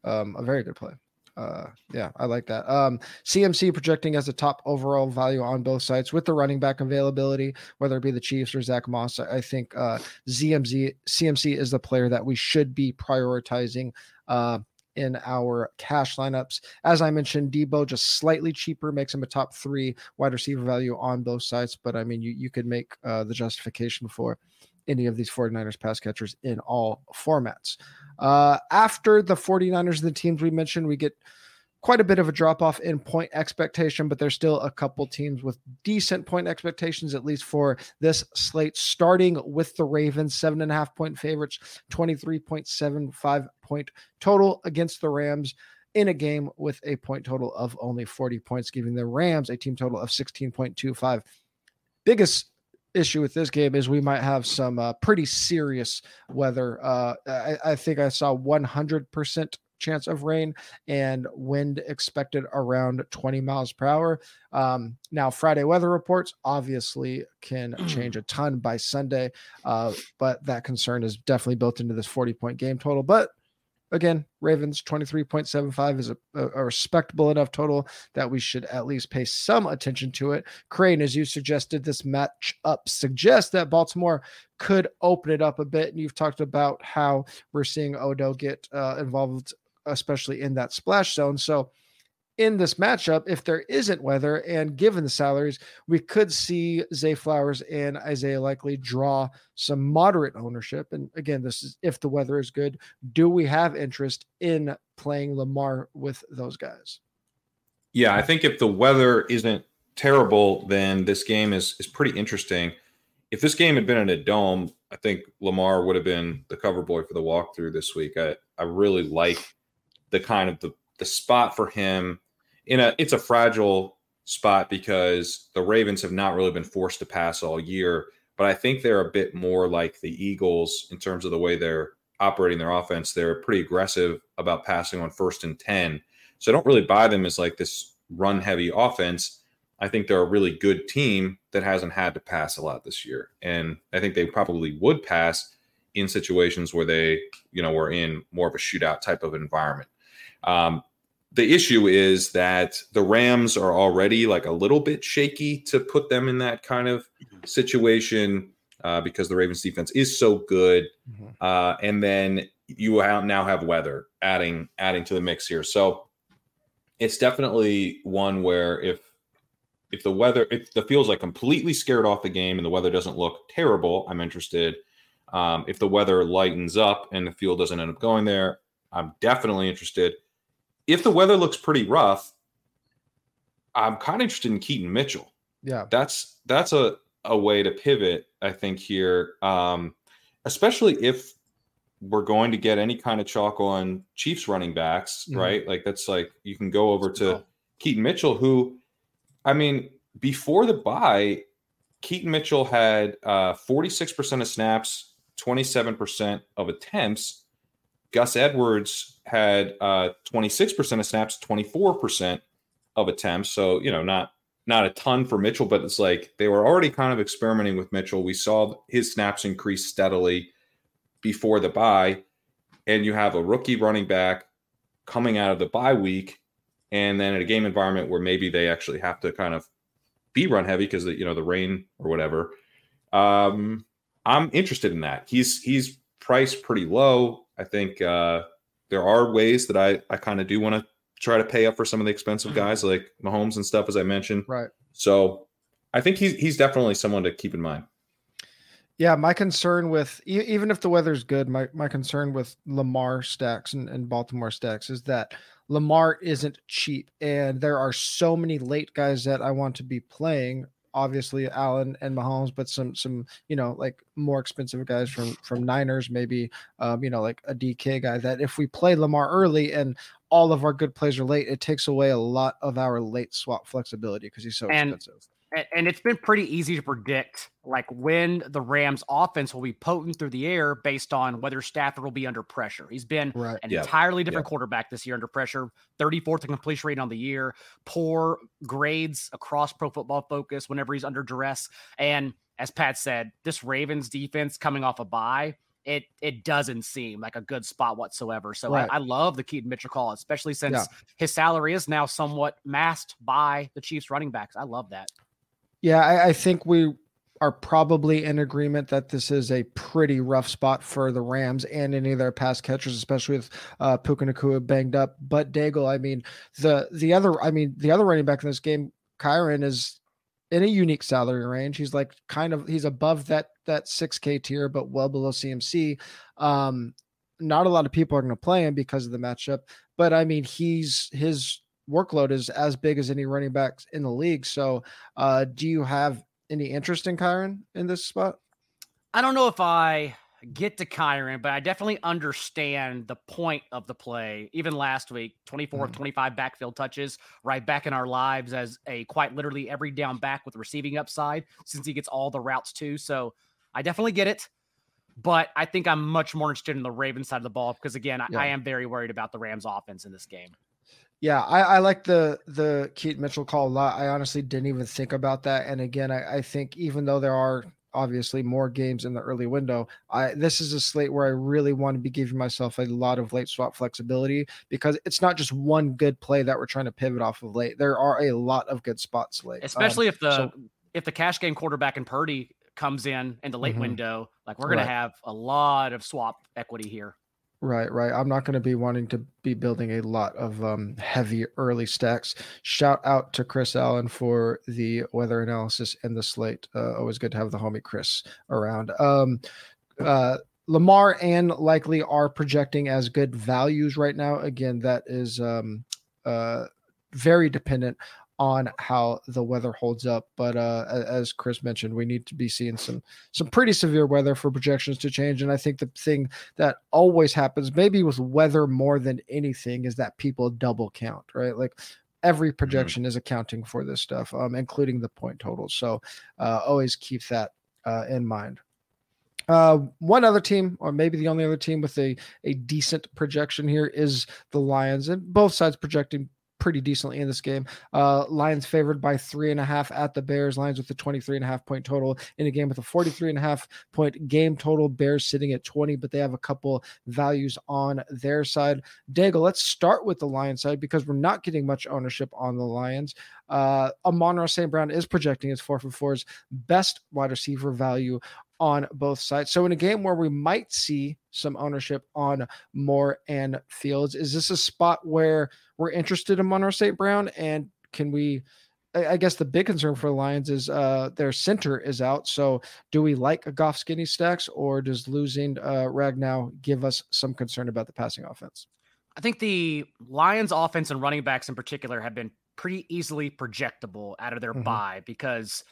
um, a very good play. Uh, yeah, I like that. Um, CMC projecting as a top overall value on both sides with the running back availability, whether it be the Chiefs or Zach Moss. I think uh, ZMZ CMC is the player that we should be prioritizing. Uh, in our cash lineups. As I mentioned, Deebo just slightly cheaper makes him a top three wide receiver value on both sides. But I mean, you, you could make uh, the justification for any of these 49ers pass catchers in all formats. Uh, after the 49ers and the teams we mentioned, we get quite a bit of a drop off in point expectation, but there's still a couple teams with decent point expectations, at least for this slate, starting with the Ravens, seven and a half point favorites, 23.75 point total against the Rams in a game with a point total of only 40 points, giving the Rams a team total of 16.25. Biggest issue with this game is we might have some uh, pretty serious weather. Uh, I, I, think I saw 100% chance of rain and wind expected around 20 miles per hour. Um, now, Friday weather reports obviously can change a ton by Sunday, uh, but that concern is definitely built into this 40 point game total. But again, Ravens 23.75 is a, a, respectable enough total that we should at least pay some attention to it. Kerrane, as you suggested, this matchup suggests that Baltimore could open it up a bit. And you've talked about how we're seeing Odo get uh, involved, especially in that splash zone. So, in this matchup, if there isn't weather and given the salaries, we could see Zay Flowers and Isaiah Likely draw some moderate ownership. And again, this is if the weather is good. Do we have interest in playing Lamar with those guys? Yeah, I think if the weather isn't terrible, then this game is is pretty interesting. If this game had been in a dome, I think Lamar would have been the cover boy for the walkthrough this week. I, I really like the kind of the the spot for him in a it's a fragile spot because the Ravens have not really been forced to pass all year, but I think they're a bit more like the Eagles in terms of the way they're operating their offense. They're pretty aggressive about passing on first and 10. So I don't really buy them as like this run heavy offense. I think they're a really good team that hasn't had to pass a lot this year. And I think they probably would pass in situations where they, you know, were in more of a shootout type of environment. Um, the issue is that the Rams are already like a little bit shaky to put them in that kind of mm-hmm. situation uh, because the Ravens defense is so good. Mm-hmm. Uh, and then you now have weather adding adding to the mix here. So it's definitely one where if if the weather if the feels like completely scared off the game and the weather doesn't look terrible, I'm interested. Um, if the weather lightens up and the field doesn't end up going there, I'm definitely interested if the weather looks pretty rough, I'm kind of interested in Keaton Mitchell. Yeah, that's that's a a way to pivot. I think here, um, especially if we're going to get any kind of chalk on Chiefs running backs, mm-hmm. right? Like that's like you can go over to. Keaton Mitchell, who, I mean, before the buy, Keaton Mitchell had uh, 46% of snaps, 27% of attempts. Gus Edwards had uh, 26% of snaps, 24% of attempts. So, you know, not not a ton for Mitchell, but it's like they were already kind of experimenting with Mitchell. We saw his snaps increase steadily before the bye, and you have a rookie running back coming out of the bye week, and then in a game environment where maybe they actually have to kind of be run heavy because you know the rain or whatever. Um, I'm interested in that. He's he's priced pretty low. I think uh, there are ways that I I kind of do want to try to pay up for some of the expensive mm-hmm. guys like Mahomes and stuff, as I mentioned. Right. So I think he's he's definitely someone to keep in mind. Yeah, my concern with even if the weather's good, my my concern with Lamar stacks and, and Baltimore stacks is that Lamar isn't cheap, and there are so many late guys that I want to be playing obviously Allen and Mahomes, but some some you know like more expensive guys from from Niners, maybe um, you know like a DK guy. That if we play Lamar early and all of our good plays are late, it takes away a lot of our late swap flexibility because he's so and, expensive and it's been pretty easy to predict like when the Rams offense will be potent through the air based on whether Stafford will be under pressure. He's been right. an entirely different quarterback this year under pressure, 34th in completion rate on the year, poor grades across pro football focus whenever he's under duress. And as Pat said, this Ravens defense coming off a bye, it it doesn't seem like a good spot whatsoever. So right. I, I, love the Keaton Mitchell call, especially since yeah. his salary is now somewhat masked by the Chiefs running backs. I love that. Yeah, I, I, think we are probably in agreement that this is a pretty rough spot for the Rams and any of their pass catchers, especially with uh, Puka Nacua banged up. But Daigle, I mean, the the other, I mean, the other running back in this game, Kyren, is in a unique salary range. He's like kind of he's above that that 6K tier, but well below CMC. Um, not a lot of people are going to play him because of the matchup, but I mean, he's his workload is as big as any running backs in the league. So, uh, do you have any interest in Kyren in this spot? I don't know if I get to Kyren, but I definitely understand the point of the play. Even last week, 24 mm. 25 backfield touches, right back in our lives as a quite literally every down back with receiving upside since he gets all the routes too. So I definitely get it. But I think I'm much more interested in the Ravens side of the ball because, again, yeah. I, I am very worried about the Rams offense in this game. Yeah, I, I like the the Keaton Mitchell call a lot. I honestly didn't even think about that. And again, I, I think even though there are obviously more games in the early window. I this is a slate where I really want to be giving myself a lot of late swap flexibility because it's not just one good play that we're trying to pivot off of late. There are a lot of good spots late, especially um, if the so, if the cash game quarterback and Purdy comes in in the late mm-hmm. window. Like we're gonna right. have a lot of swap equity here. Right, right. I'm not going to be wanting to be building a lot of um, heavy early stacks. Shout out to Chris Allen for the weather analysis and the slate. Uh, always good to have the homie Chris around. Um, uh, Lamar and likely are projecting as good values right now. Again, that is um, uh, very dependent on how the weather holds up. But uh, as Chris mentioned, we need to be seeing some some pretty severe weather for projections to change. And I think the thing that always happens, maybe with weather more than anything, is that people double count, right? Like every mm-hmm. projection mm-hmm. is accounting for this stuff, um, including the point totals. So uh, always keep that uh, in mind. Uh, one other team, or maybe the only other team with a, a decent projection here is the Lions, and both sides projecting pretty decently in this game. Uh, Lions favored by three and a half at the Bears. Lions with a 23 and a half point total in a game with a 43 and a half point game total. Bears sitting at 20, but they have a couple values on their side. Daigle, let's start with the Lions side because we're not getting much ownership on the Lions. Uh, Amon-Ra St. Brown is projecting his four for fours best wide receiver value on both sides. So in a game where we might see some ownership on Moore and Fields, is this a spot where we're interested in Amon-Ra St. Brown? And can we I guess the big concern for the Lions is uh, their center is out. So, do we like a Goff skinny stacks, or does losing uh, Ragnow give us some concern about the passing offense? I think the Lions' offense and running backs in particular have been pretty easily projectable out of their mm-hmm. bye because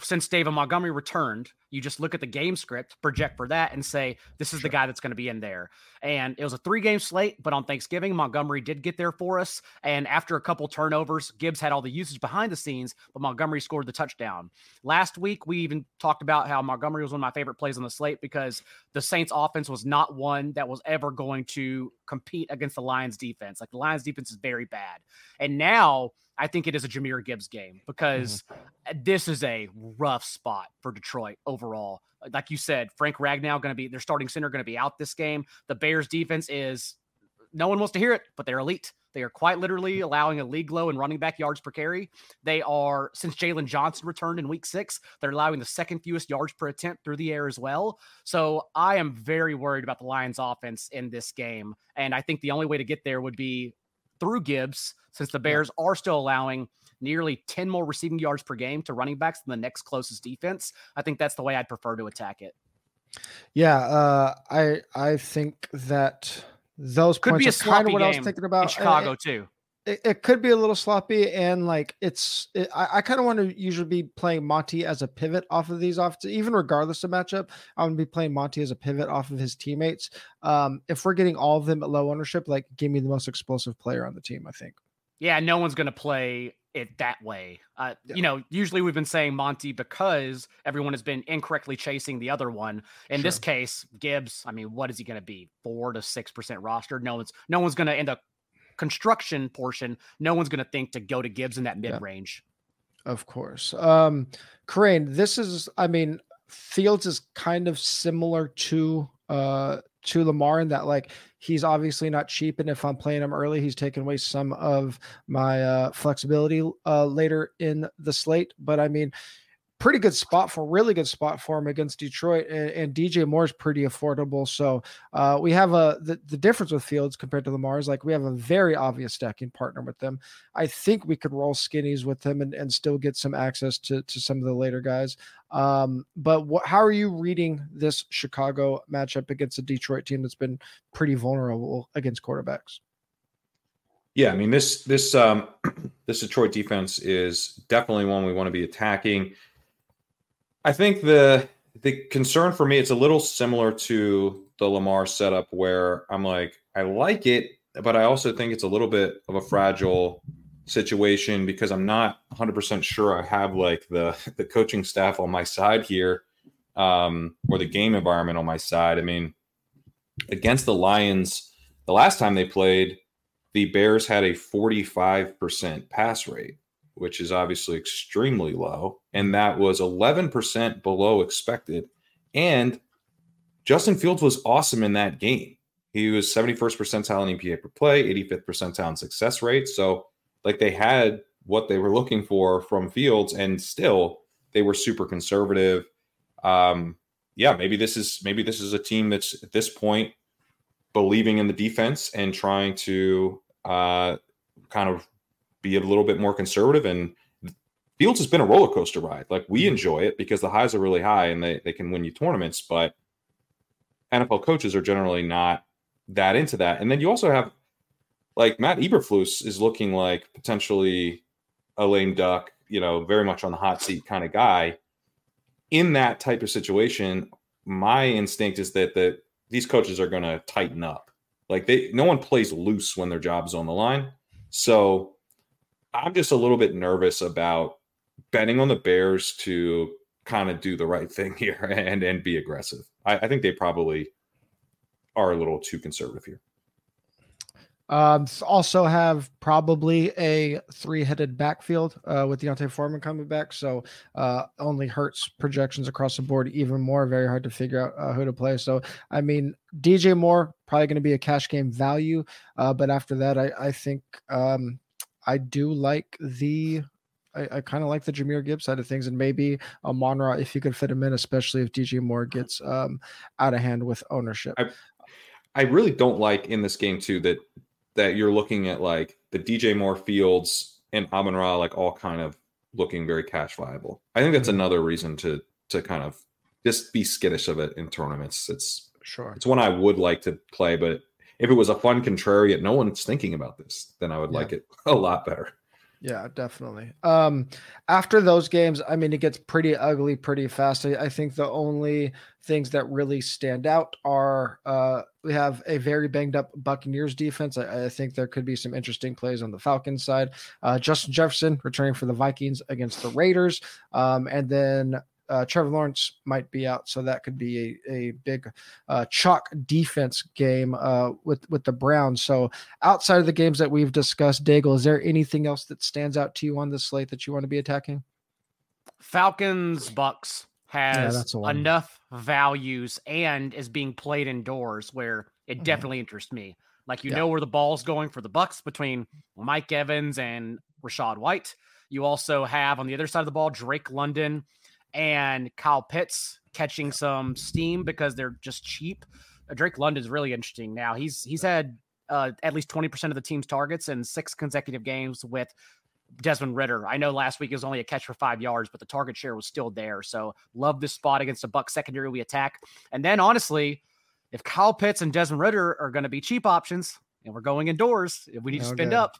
since David Montgomery returned, you just look at the game script, project for that, and say, this is sure. the guy that's going to be in there. And it was a three game slate, but on Thanksgiving, Montgomery did get there for us. And after a couple turnovers, Gibbs had all the usage behind the scenes, but Montgomery scored the touchdown. Last week, we even talked about how Montgomery was one of my favorite plays on the slate because the Saints offense was not one that was ever going to compete against the Lions defense. Like the Lions defense is very bad. And now, I think it is a Jahmyr Gibbs game because mm-hmm. this is a rough spot for Detroit overall. Uh, like you said, Frank Ragnow going to be their starting center going to be out this game. The Bears defense is no one wants to hear it, but they're elite. They are quite literally allowing a league low in running back yards per carry. They are, since Jaylon Johnson returned in week six, they're allowing the second fewest yards per attempt through the air as well. So I am very worried about the Lions offense in this game. And I think the only way to get there would be through Gibbs, since the Bears yeah. are still allowing nearly 10 more receiving yards per game to running backs than the next closest defense. I think that's the way I'd prefer to attack it. Yeah, uh, I I think that those could be a kind of what I was thinking about. Chicago too it, it, could be a little sloppy and like it's it, I, I kind of want to usually be playing Monty as a pivot off of these offenses, even regardless of matchup. I'm gonna be playing Monty as a pivot off of his teammates. Um, if we're getting all of them at low ownership, like give me the most explosive player on the team. I think. Yeah, no one's gonna play it that way. Uh, yeah. You know, usually we've been saying Monty because everyone has been incorrectly chasing the other one. In sure. this case, Gibbs. I mean, what is he going to be? Four to six percent rostered. No one's no one's going to end up construction portion, no one's going to think to go to Gibbs in that mid range. Yeah. Of course. Um, Kerrane, this is, I mean, Fields is kind of similar to uh to Lamar in that like he's obviously not cheap and if I'm playing him early he's taking away some of my uh flexibility uh later in the slate. But I mean pretty good spot for really good spot for him against Detroit, and, and DJ Moore is pretty affordable. So uh, we have a the, the difference with Fields compared to Lamar is like we have a very obvious stacking partner with them. I think we could roll skinnies with him and, and still get some access to to some of the later guys. Um, but what, how are you reading this Chicago matchup against a Detroit team that's been pretty vulnerable against quarterbacks? Yeah, I mean this this um, this Detroit defense is definitely one we want to be attacking. I think the the concern for me it's a little similar to the Lamar setup where I'm like I like it, but I also think it's a little bit of a fragile situation because I'm not 100% sure I have like the the coaching staff on my side here um, or the game environment on my side. I mean, against the Lions, the last time they played, the Bears had a 45% pass rate. Which is obviously extremely low, and that was 11% below expected. And Justin Fields was awesome in that game. He was 71st percentile in EPA per play, 85th percentile in success rate. So, like, they had what they were looking for from Fields, and still they were super conservative. Um, yeah, maybe this is maybe this is a team that's at this point believing in the defense and trying to uh, kind of be a little bit more conservative. And Fields has been a roller coaster ride. Like we mm-hmm. enjoy it because the highs are really high and they, they can win you tournaments, but NFL coaches are generally not that into that. And then you also have like Matt Eberflus is looking like potentially a lame duck, you know, very much on the hot seat kind of guy. In that type of situation, my instinct is that that these coaches are going to tighten up. Like they, no one plays loose when their job is on the line. So I'm just a little bit nervous about betting on the Bears to kind of do the right thing here and and be aggressive. I, I think they probably are a little too conservative here. Um, also have probably a three-headed backfield uh, with D'Onta Foreman coming back, so uh, only hurts projections across the board even more. Very hard to figure out uh, who to play. So, I mean, DJ Moore probably going to be a cash game value, uh, but after that, I, I think um, I do like the I, I kind of like the Jahmyr Gibbs side of things, and maybe a Monra if you could fit him in, especially if DJ Moore gets um, out of hand with ownership. I, I really don't like in this game too that that you're looking at like the DJ Moore Fields and Amon Ra like all kind of looking very cash viable. I think that's mm-hmm. another reason to to kind of just be skittish of it in tournaments. It's sure it's one I would like to play, but if it was a fun contrarian, no one's thinking about this, then I would yeah. like it a lot better. Yeah, definitely. Um, after those games, I mean, it gets pretty ugly pretty fast. I, I think the only things that really stand out are uh, we have a very banged up Buccaneers defense. I, I, think there could be some interesting plays on the Falcons side. Uh, Justin Jefferson returning for the Vikings against the Raiders, um, and then uh, Trevor Lawrence might be out, so that could be a, a big uh, chalk defense game uh, with with the Browns. So outside of the games that we've discussed, Daigle, is there anything else that stands out to you on the slate that you want to be attacking? Falcons Bucks has yeah, enough values and is being played indoors where it mm-hmm. definitely interests me. Like you yeah. know where the ball's going for the Bucks between Mike Evans and Rachaad White. You also have on the other side of the ball Drake London and Kyle Pitts catching some steam because they're just cheap. Uh, Drake London's really interesting. Now he's he's had uh, at least twenty percent of the team's targets in six consecutive games with Desmond Ridder. I know last week it was only a catch for five yards, but the target share was still there. So love this spot against the Buck secondary we attack. And then honestly, if Kyle Pitts and Desmond Ridder are going to be cheap options, and we're going indoors, if we need to spend up,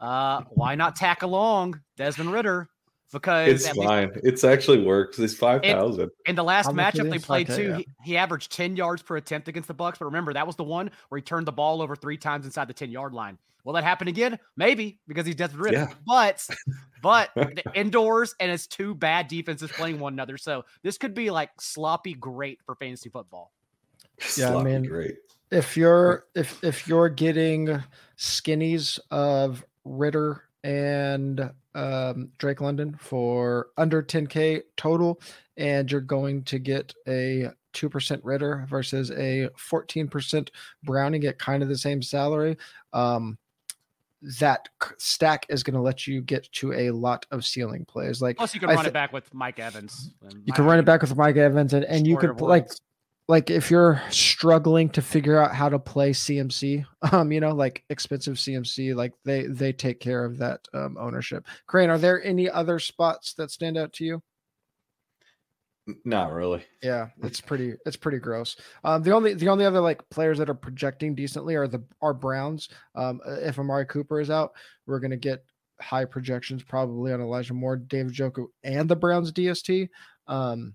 uh, why not tack along Desmond Ridder? Because it's fine. Least, it's actually works. It's five thousand. In the last matchup they played too, yeah. he, he, averaged ten yards per attempt against the Bucks. But remember, that was the one where he turned the ball over three times inside the ten yard line. Will that happen again? Maybe because he's desperate. Yeah. But but indoors and it's two bad defenses playing one another. So this could be like sloppy great for fantasy football. Yeah, sloppy I mean, great. If you're if if you're getting skinnies of Ridder and um, Drake London for under 10K total, and you're going to get a 2% Ridder versus a 14% Browning at kind of the same salary. Um, that stack is going to let you get to a lot of ceiling plays. Like plus, you can run th- it back with Mike Evans. You can run it back with Mike Evans, and, and you could like like if you're struggling to figure out how to play CMC, um, you know, like expensive CMC, like they they take care of that um, ownership. Kerrane, are there any other spots that stand out to you? Not really. Yeah, it's pretty it's pretty gross. Um, the only the only other like players that are projecting decently are the are Browns. Um, if Amari Cooper is out, we're gonna get high projections probably on Elijah Moore, David Njoku, and the Browns DST. Um,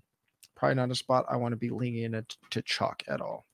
probably not a spot I want to be leaning into to chalk at all.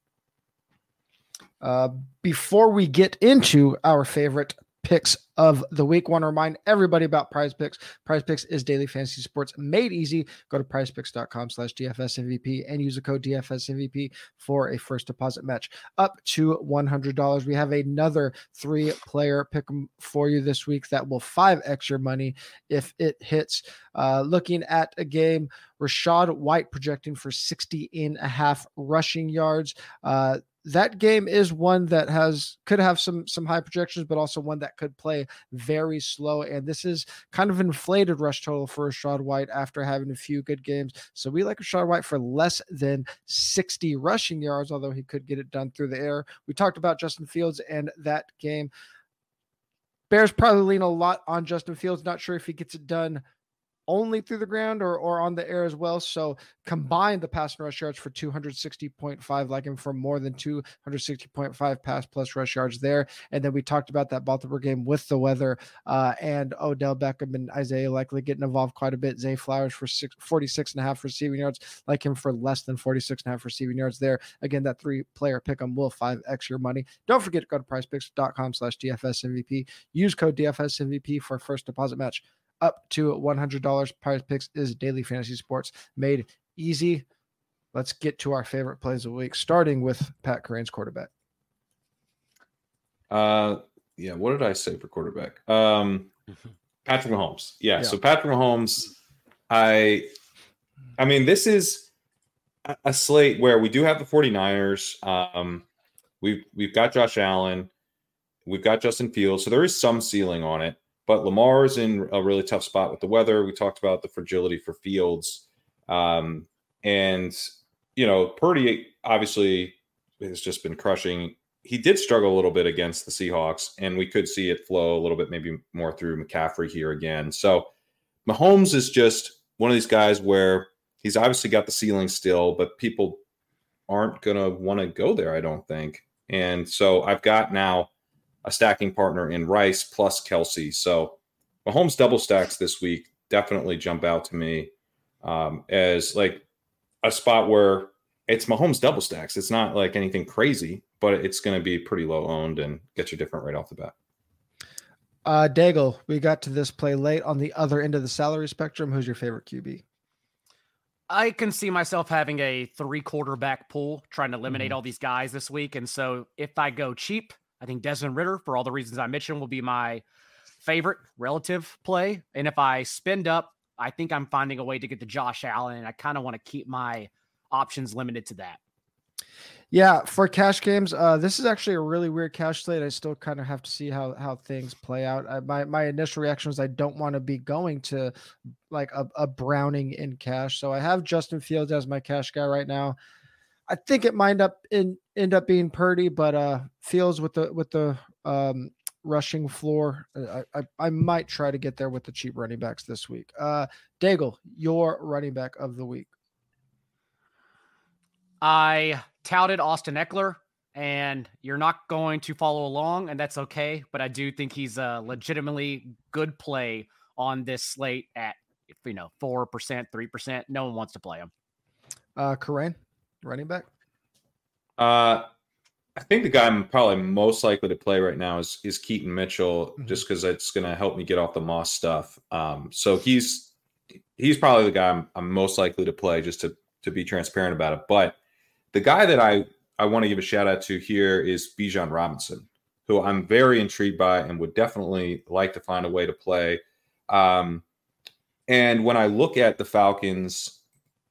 Uh, before we get into our favorite picks of the week. Want to remind everybody about Prize Picks. Prize Picks is daily fantasy sports made easy. Go to prizepicks.com slash DFS MVP and use the code DFS MVP for a first deposit match up to $100. We have another three player pick for you this week that will 5x your money if it hits. Uh, looking at a game, Rachaad White projecting for 60 and a half rushing yards. Uh, that game is one that has could have some some high projections, but also one that could play very slow. And this is kind of inflated rush total for Rachaad White after having a few good games. So we like Rachaad White for less than 60 rushing yards, although he could get it done through the air. We talked about Justin Fields and that game. Bears probably lean a lot on Justin Fields. Not sure if he gets it done only through the ground or, or on the air as well. So combine the pass and rush yards for 260.5, like him for more than 260.5 pass plus rush yards there. And then we talked about that Baltimore game with the weather uh, and Odell Beckham and Isaiah likely getting involved quite a bit. Zay Flowers for six, 46 and a half receiving yards, like him for less than 46 and a half receiving yards there. Again, that three player pick 'em will 5x your money. Don't forget to go to prizepicks.com slash DFS MVP. Use code DFS MVP for first deposit match up to $100. Prize Picks is daily fantasy sports made easy. Let's get to our favorite plays of the week, starting with Pat Kerrane's quarterback. Uh, yeah. What did I say for quarterback? Um, Patrick Mahomes. Yeah, yeah. So Patrick Mahomes, I, I mean, this is a, a slate where we do have the 49ers. Um, we've we've got Josh Allen, we've got Justin Fields, so there is some ceiling on it. But Lamar's in a really tough spot with the weather. We talked about the fragility for Fields. Um, and, you know, Purdy obviously has just been crushing. He did struggle a little bit against the Seahawks, and we could see it flow a little bit, maybe more through McCaffrey here again. So Mahomes is just one of these guys where he's obviously got the ceiling still, but people aren't going to want to go there, I don't think. And so I've got now a stacking partner in Rice plus Kelce. So Mahomes double stacks this week definitely jump out to me um, as like a spot where it's Mahomes double stacks. It's not like anything crazy, but it's going to be pretty low owned and get you different right off the bat. Uh, Daigle, we got to this play late on the other end of the salary spectrum. Who's your favorite QB? I can see myself having a three quarterback pool, trying to eliminate mm-hmm. all these guys this week. And so if I go cheap, I think Desmond Ridder, for all the reasons I mentioned, will be my favorite relative play. And if I spend up, I think I'm finding a way to get to Josh Allen. And I kind of want to keep my options limited to that. Yeah, for cash games, uh, this is actually a really weird cash slate. I still kind of have to see how how things play out. I, my my initial reaction was I don't want to be going to like a, a Browning in cash, so I have Justin Fields as my cash guy right now. I think it might up in end up being Purdy, but uh Fields with the with the um rushing floor. Uh, I, I, I might try to get there with the cheap running backs this week. Uh Daigle, your running back of the week. I touted Austin Ekeler, and you're not going to follow along, and that's okay. But I do think he's a legitimately good play on this slate at you know four percent, three percent. No one wants to play him. Uh, Kerrane running back? Uh, I think the guy I'm probably most likely to play right now is is Keaton Mitchell, mm-hmm. just because it's going to help me get off the Moss stuff. Um, so he's he's probably the guy I'm, I'm most likely to play, just to to be transparent about it. But the guy that I I want to give a shout out to here is Bijan Robinson, who I'm very intrigued by and would definitely like to find a way to play. Um, and when I look at the Falcons,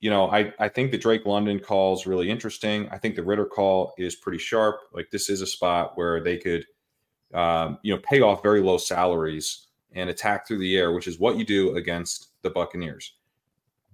you know, I, I think the Drake London call is really interesting. I think the Ridder call is pretty sharp. Like this is a spot where they could, um, you know, pay off very low salaries and attack through the air, which is what you do against the Buccaneers.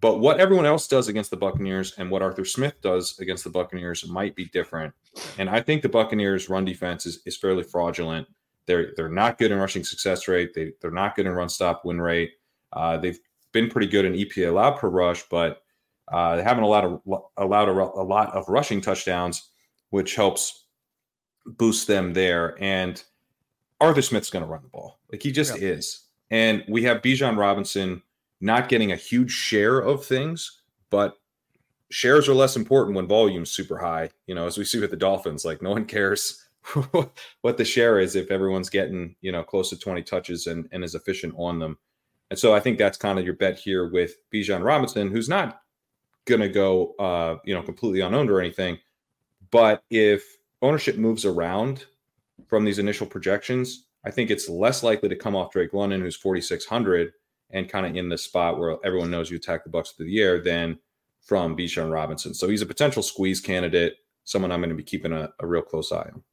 But what everyone else does against the Buccaneers and what Arthur Smith does against the Buccaneers might be different. And I think the Buccaneers' run defense is, is fairly fraudulent. They're they're not good in rushing success rate. They they're not good in run stop win rate. Uh, they've been pretty good in EPA allowed per rush, but uh, they haven't allowed a, allowed a, a lot of rushing touchdowns, which helps boost them there. And Arthur Smith's going to run the ball, like he just is. And we have Bijan Robinson not getting a huge share of things, but shares are less important when volume's super high. You know, as we see with the Dolphins, like no one cares what the share is if everyone's getting you know close to 20 touches and, and is efficient on them. And so I think that's kind of your bet here with Bijan Robinson, who's not going to go uh, you know completely unowned or anything, but if ownership moves around from these initial projections, I think it's less likely to come off Drake London, who's 4,600 and kind of in the spot where everyone knows you attack the Bucks through the air, than from Bijan Robinson. So he's a potential squeeze candidate, someone I'm going to be keeping a, a real close eye on.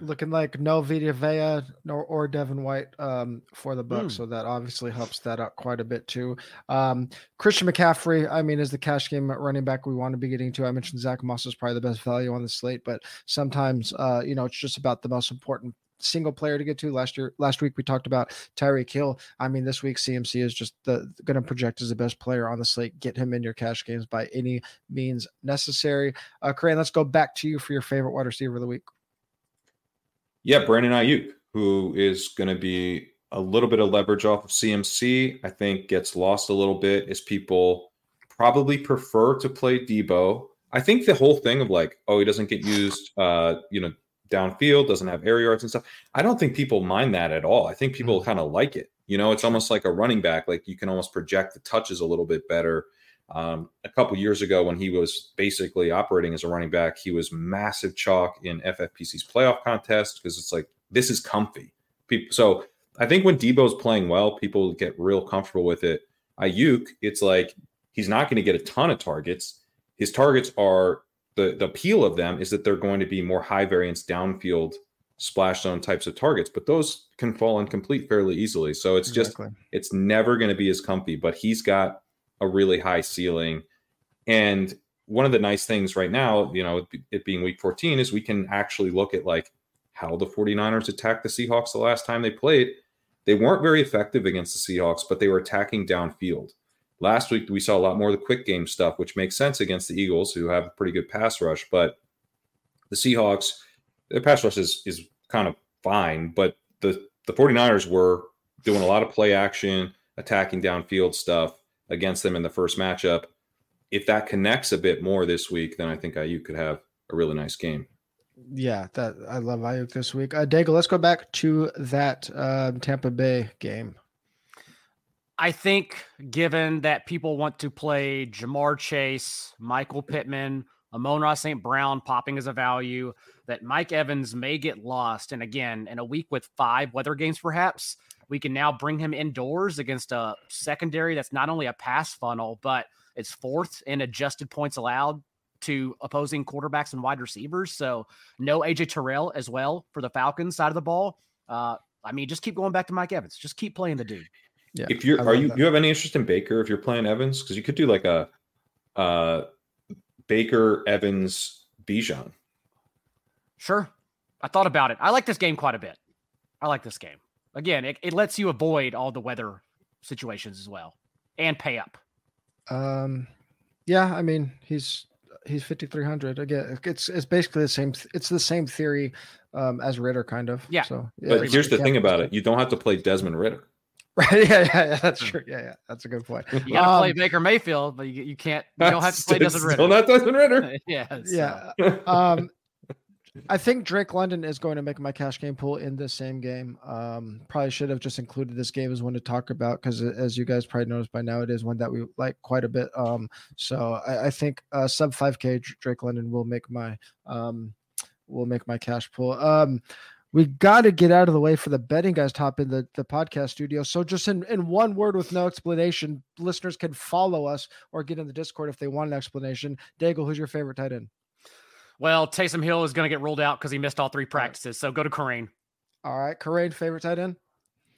Looking like no Vita Vea nor or Devin White um, for the Bucks, mm. so that obviously helps that out quite a bit too. Um, Christian McCaffrey, I mean, is the cash game running back we want to be getting to. I mentioned Zach Moss is probably the best value on the slate, but sometimes uh, you know it's just about the most important single player to get to. Last year, last week we talked about Tyreek Hill. I mean, this week CMC is just the going to project as the best player on the slate. Get him in your cash games by any means necessary. Uh, Kerrane, let's go back to you for your favorite wide receiver of the week. Yeah, Brandon Aiyuk, who is going to be a little bit of leverage off of CMC. I think gets lost a little bit as people probably prefer to play Deebo. I think the whole thing of like, oh, he doesn't get used, uh, you know, downfield, doesn't have air yards and stuff. I don't think people mind that at all. I think people mm-hmm. kind of like it. You know, it's almost like a running back. Like you can almost project the touches a little bit better. Um, a couple years ago, when he was basically operating as a running back, he was massive chalk in FFPC's playoff contest because it's like this is comfy. People, so I think when Deebo's playing well, people get real comfortable with it. Aiyuk, it's like he's not going to get a ton of targets. His targets are the the appeal of them is that they're going to be more high variance downfield splash zone types of targets, but those can fall incomplete fairly easily. So it's exactly. just it's never going to be as comfy, but he's got a really high ceiling. And one of the nice things right now, you know, it being week 14 is we can actually look at like how the 49ers attacked the Seahawks the last time they played. They weren't very effective against the Seahawks, but they were attacking downfield. Last week, we saw a lot more of the quick game stuff, which makes sense against the Eagles, who have a pretty good pass rush. But the Seahawks, their pass rush is, is kind of fine, but the, the 49ers were doing a lot of play action, attacking downfield stuff against them in the first matchup. If that connects a bit more this week, then I think Aiyuk could have a really nice game. Yeah, that I love Aiyuk this week. Uh, Daigle, let's go back to that um, Tampa Bay game. I think, given that people want to play Ja'Marr Chase, Michael Pittman, Amon-Ra St. Brown popping as a value, that Mike Evans may get lost. And again, in a week with five weather games, perhaps we can now bring him indoors against a secondary that's not only a pass funnel, but it's fourth in adjusted points allowed to opposing quarterbacks and wide receivers. So no AJ Terrell as well for the Falcons side of the ball. Uh, I mean, just keep going back to Mike Evans. Just keep playing the dude. Yeah. If you're, are you, that. you have any interest in Baker if you're playing Evans? Because you could do like a, uh, Baker Evans Bijan. Sure. I thought about it. I like this game quite a bit. I like this game. Again, it, it lets you avoid all the weather situations as well and pay up. Um, yeah, I mean, he's he's 5300 again it's it's basically the same it's the same theory um as Ridder, kind of yeah so yeah, but here's the thing about it you don't have to play Desmond Ridder. Right. Yeah, yeah, yeah, That's true. Yeah, yeah. That's a good point. You got to um, play Baker Mayfield, but you, you can't. You don't have to play Desmond Ridder. Still not Desmond Ridder. yeah. Yeah. um, I think Drake London is going to make my cash game pool in this same game. Um, probably should have just included this game as one to talk about because, as you guys probably noticed by now, it is one that we like quite a bit. Um, so I, I think uh, sub 5K Drake London will make my um, will make my cash pool. Um, we got to get out of the way for the betting guys top in the, the podcast studio. So just in, in one word with no explanation, listeners can follow us or get in the Discord if they want an explanation. Daigle, who's your favorite tight end? Well, Taysom Hill is going to get ruled out because he missed all three practices. So go to Kerrane. All right. Kerrane, favorite tight end?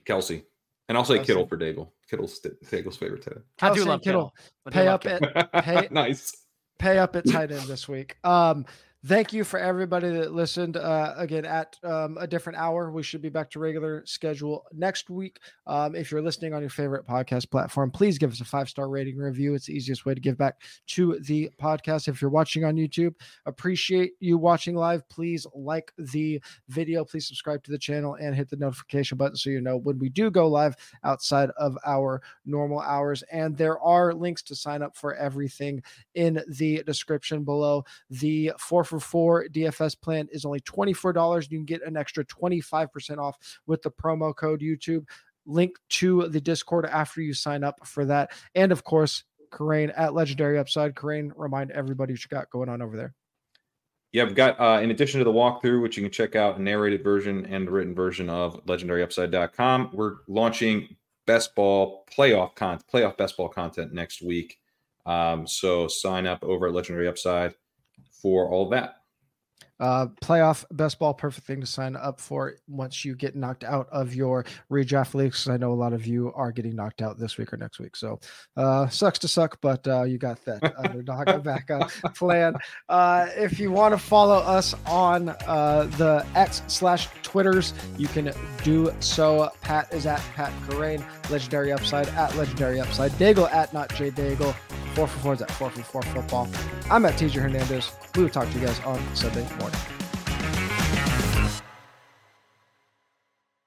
Kelce, And I'll say Kelce. Kittle for Daigle. Kittle's Daigle's favorite tight end. I do love Kittle. Kittle. Pay up at pay, nice. Pay up at tight end this week. Um, thank you for everybody that listened uh, again at um, a different hour. We should be back to regular schedule next week. Um, if you're listening on your favorite podcast platform please give us a five star rating review. It's the easiest way to give back to the podcast. If you're watching on youtube appreciate you watching live. Please like the video. Please subscribe to the channel and hit the notification button so you know when we do go live outside of our normal hours. And there are links to sign up for everything in the description below. The four for for four DFS plan is only $24. You can get an extra 25% off with the promo code YouTube. Link to the Discord after you sign up for that. And of course, Kerrane at Legendary Upside. Kerrane, remind everybody what you got going on over there. Yeah, we've got uh, in addition to the walkthrough, which you can check out a narrated version and written version of legendaryupside.com. We're launching best ball playoff content, playoff best ball content next week. Um, so sign up over at Legendary Upside for all that. Uh, playoff best ball, perfect thing to sign up for once you get knocked out of your redraft leagues. I know a lot of you are getting knocked out this week or next week, so uh, sucks to suck, but uh, you got that underdog backup plan. Uh, if you want to follow us on uh, the X slash Twitters, you can do so. Pat is at Pat Kerrane, Legendary Upside at Legendary Upside, Daigle at Not J Daigle, four for four is at four for four football. I'm at TJ Hernandez. We will talk to you guys on Sunday morning.